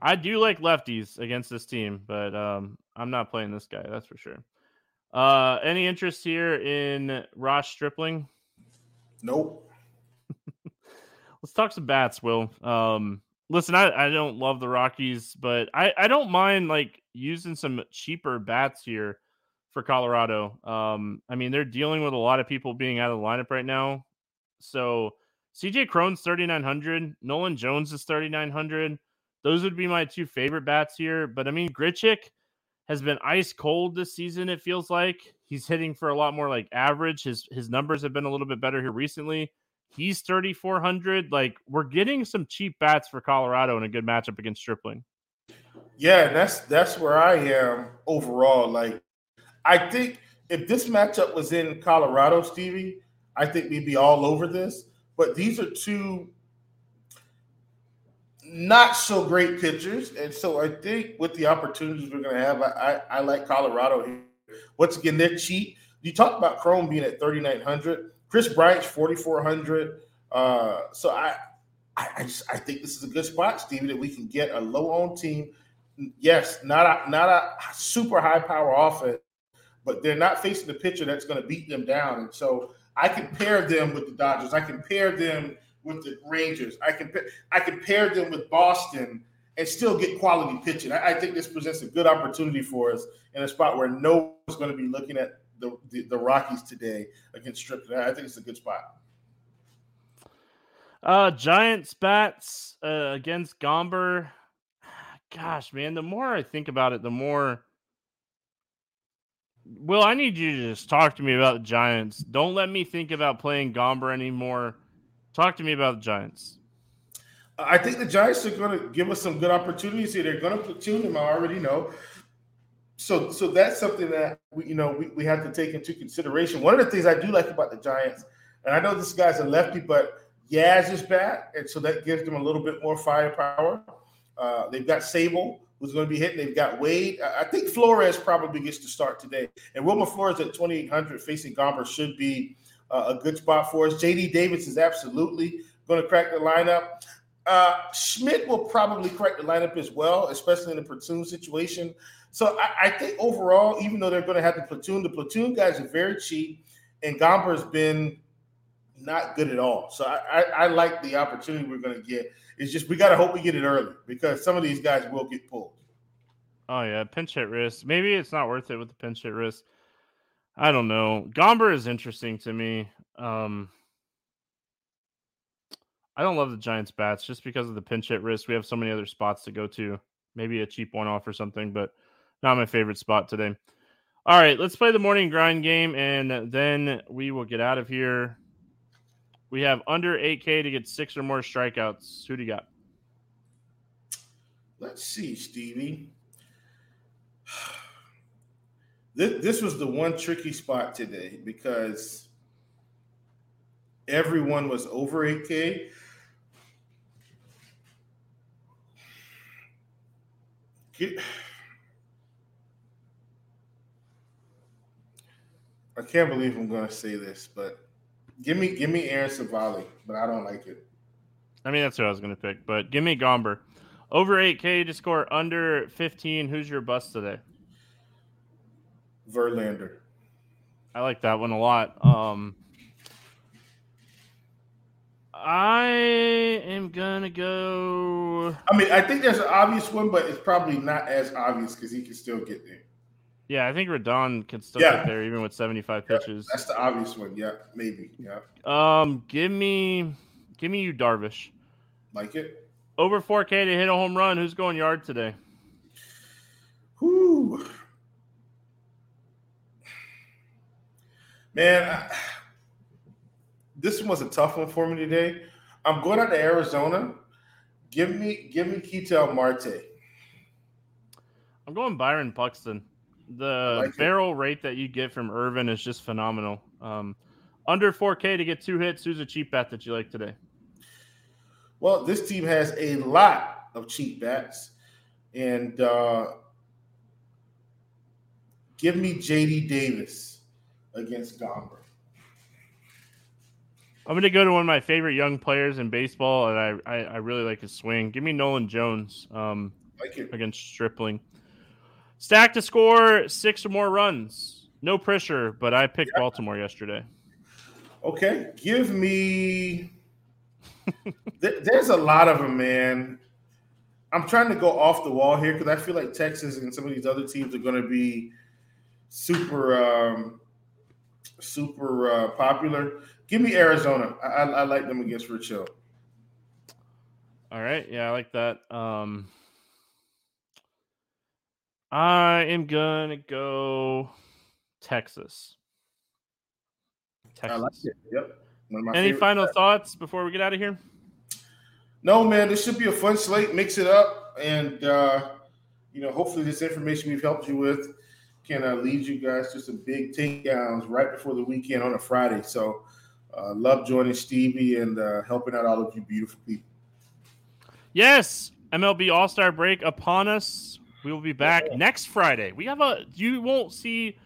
I do like lefties against this team, but um, I'm not playing this guy. That's for sure. Uh, any interest here in Ross Stripling? Nope. (laughs) Let's talk some bats, Will. Um, listen, I, I don't love the Rockies, but I, I don't mind like using some cheaper bats here for Colorado. Um, I mean, they're dealing with a lot of people being out of the lineup right now. So CJ Cron's 3,900, Nolan Jones is 3,900. Those would be my two favorite bats here. But I mean, Grichuk has been ice cold this season. It feels like he's hitting for a lot more like average. His his numbers have been a little bit better here recently. He's 3,400. Like we're getting some cheap bats for Colorado in a good matchup against Stripling. Yeah, that's that's where I am overall. Like I think if this matchup was in Colorado, Stevie, I think we'd be all over this. But these are two not so great pitchers. And so I think with the opportunities we're going to have, I, I, I, like Colorado here. Once again, they're cheap. You talk about Cron being at 3,900. Kris Bryant's 4,400. Uh, so I, I, I, just I think this is a good spot, Stevie, that we can get a low owned team. Yes, not a not a super high power offense, but they're not facing the pitcher that's going to beat them down. And so I can pair them with the Dodgers. I can pair them with the Rangers. I can I pair them with Boston and still get quality pitching. I, I, think this presents a good opportunity for us in a spot where no one's going to be looking at the, the, the Rockies today against Strickland. I think it's a good spot. Uh, Giants bats uh, against Gomber. Gosh, man, the more I think about it, the more. Well, I need you to just talk to me about the Giants. Don't let me think about playing Gomber anymore Talk to me about the Giants. I think the Giants are going to give us some good opportunities here. They're going to platoon them. I already know. So, so that's something that we, you know, we, we have to take into consideration. One of the things I do like about the Giants, and I know this guy's a lefty, but Yaz is back, and so that gives them a little bit more firepower. Uh, they've got Sable, who's going to be hitting. They've got Wade. I think Flores probably gets to start today, and Wilmer Flores at 2,800 facing Gomber should be uh, a good spot for us. JD Davis is absolutely going to crack the lineup. Uh, Schmitt will probably crack the lineup as well, especially in the platoon situation. So I, I think overall, even though they're going to have the platoon, the platoon guys are very cheap, and Gomber has been not good at all. So I, I, I like the opportunity we're going to get. It's just we got to hope we get it early because some of these guys will get pulled. Oh yeah, pinch hit risk. Maybe it's not worth it with the pinch hit risk. I don't know. Gomber is interesting to me. Um, I don't love the Giants bats just because of the pinch hit risk. We have so many other spots to go to. Maybe a cheap one off or something, but not my favorite spot today. All right, let's play the morning grind game and then we will get out of here. We have under 8K to get six or more strikeouts. Who do you got? let's see, Stevie. (sighs) This, this was the one tricky spot today because everyone was over 8K. Get, I can't believe I'm going to say this, but give me give me Aaron Civale, but I don't like it. I mean, that's what I was going to pick, but give me Gomber. Over 8K to score under 15. Who's your bust today? Verlander. I like that one a lot. Um, I am gonna go. I mean, I think there's an obvious one, but it's probably not as obvious because he can still get there. Yeah, I think Rodon can still Yeah. get there even with 75 Yeah, pitches. that's the obvious one. Yeah, maybe. Yeah, Um, give me, give me you Darvish like it. over 4K to hit a home run. Who's going yard today? Whoo. Man, I, this one was a tough one for me today. I'm going out to Arizona. Give me, give me Ketel Marte. I'm going Byron Buxton. The like it. barrel rate that you get from Irvin is just phenomenal. Um, under 4K to get two hits. Who's a cheap bat that you like today? Well, this team has a lot of cheap bats, and uh, give me JD Davis against Gomber. I'm going to go to one of my favorite young players in baseball, and I, I, I really like his swing. Give me Nolan Jones um, Like against Stripling. Stack to score six or more runs. No pressure, but I picked Baltimore yesterday. Okay, give me. There- There's a lot of them, man. I'm trying to go off the wall here because I feel like Texas and some of these other teams are going to be super, um, super uh, popular. Give me Arizona. I, I, I like them against Rich Hill. All right. Yeah, I like that. Um, I am going to go Texas. Texas. I like it. Yep. One of my Any final thoughts before we get out of here? No, man, this should be a fun slate. Mix it up, and uh, you know, hopefully, this information we've helped you with can uh, lead you guys to some big takedowns right before the weekend on a Friday. So, uh, love joining Stevie and uh, helping out all of you beautiful people. Yes, MLB All Star break upon us. We will be back next Friday. We have a. You won't see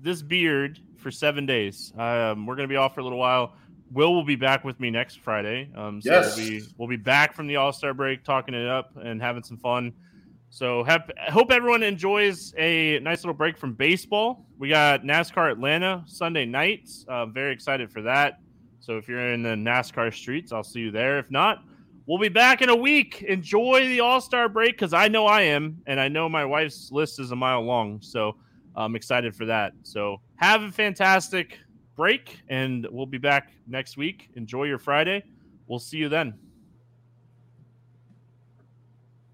this beard for seven days. Um, we're gonna be off for a little while. Will will be back with me next Friday. Um, so Yes. we'll be we'll be back from the All Star break, talking it up and having some fun. So have, hope everyone enjoys a nice little break from baseball. We got NASCAR Atlanta Sunday nights. Uh, very excited for that. So if you're in the NASCAR streets, I'll see you there. If not, we'll be back in a week. Enjoy the All Star break because I know I am, and I know my wife's list is a mile long. So I'm excited for that. So have a fantastic break, and we'll be back next week. Enjoy your Friday. We'll see you then.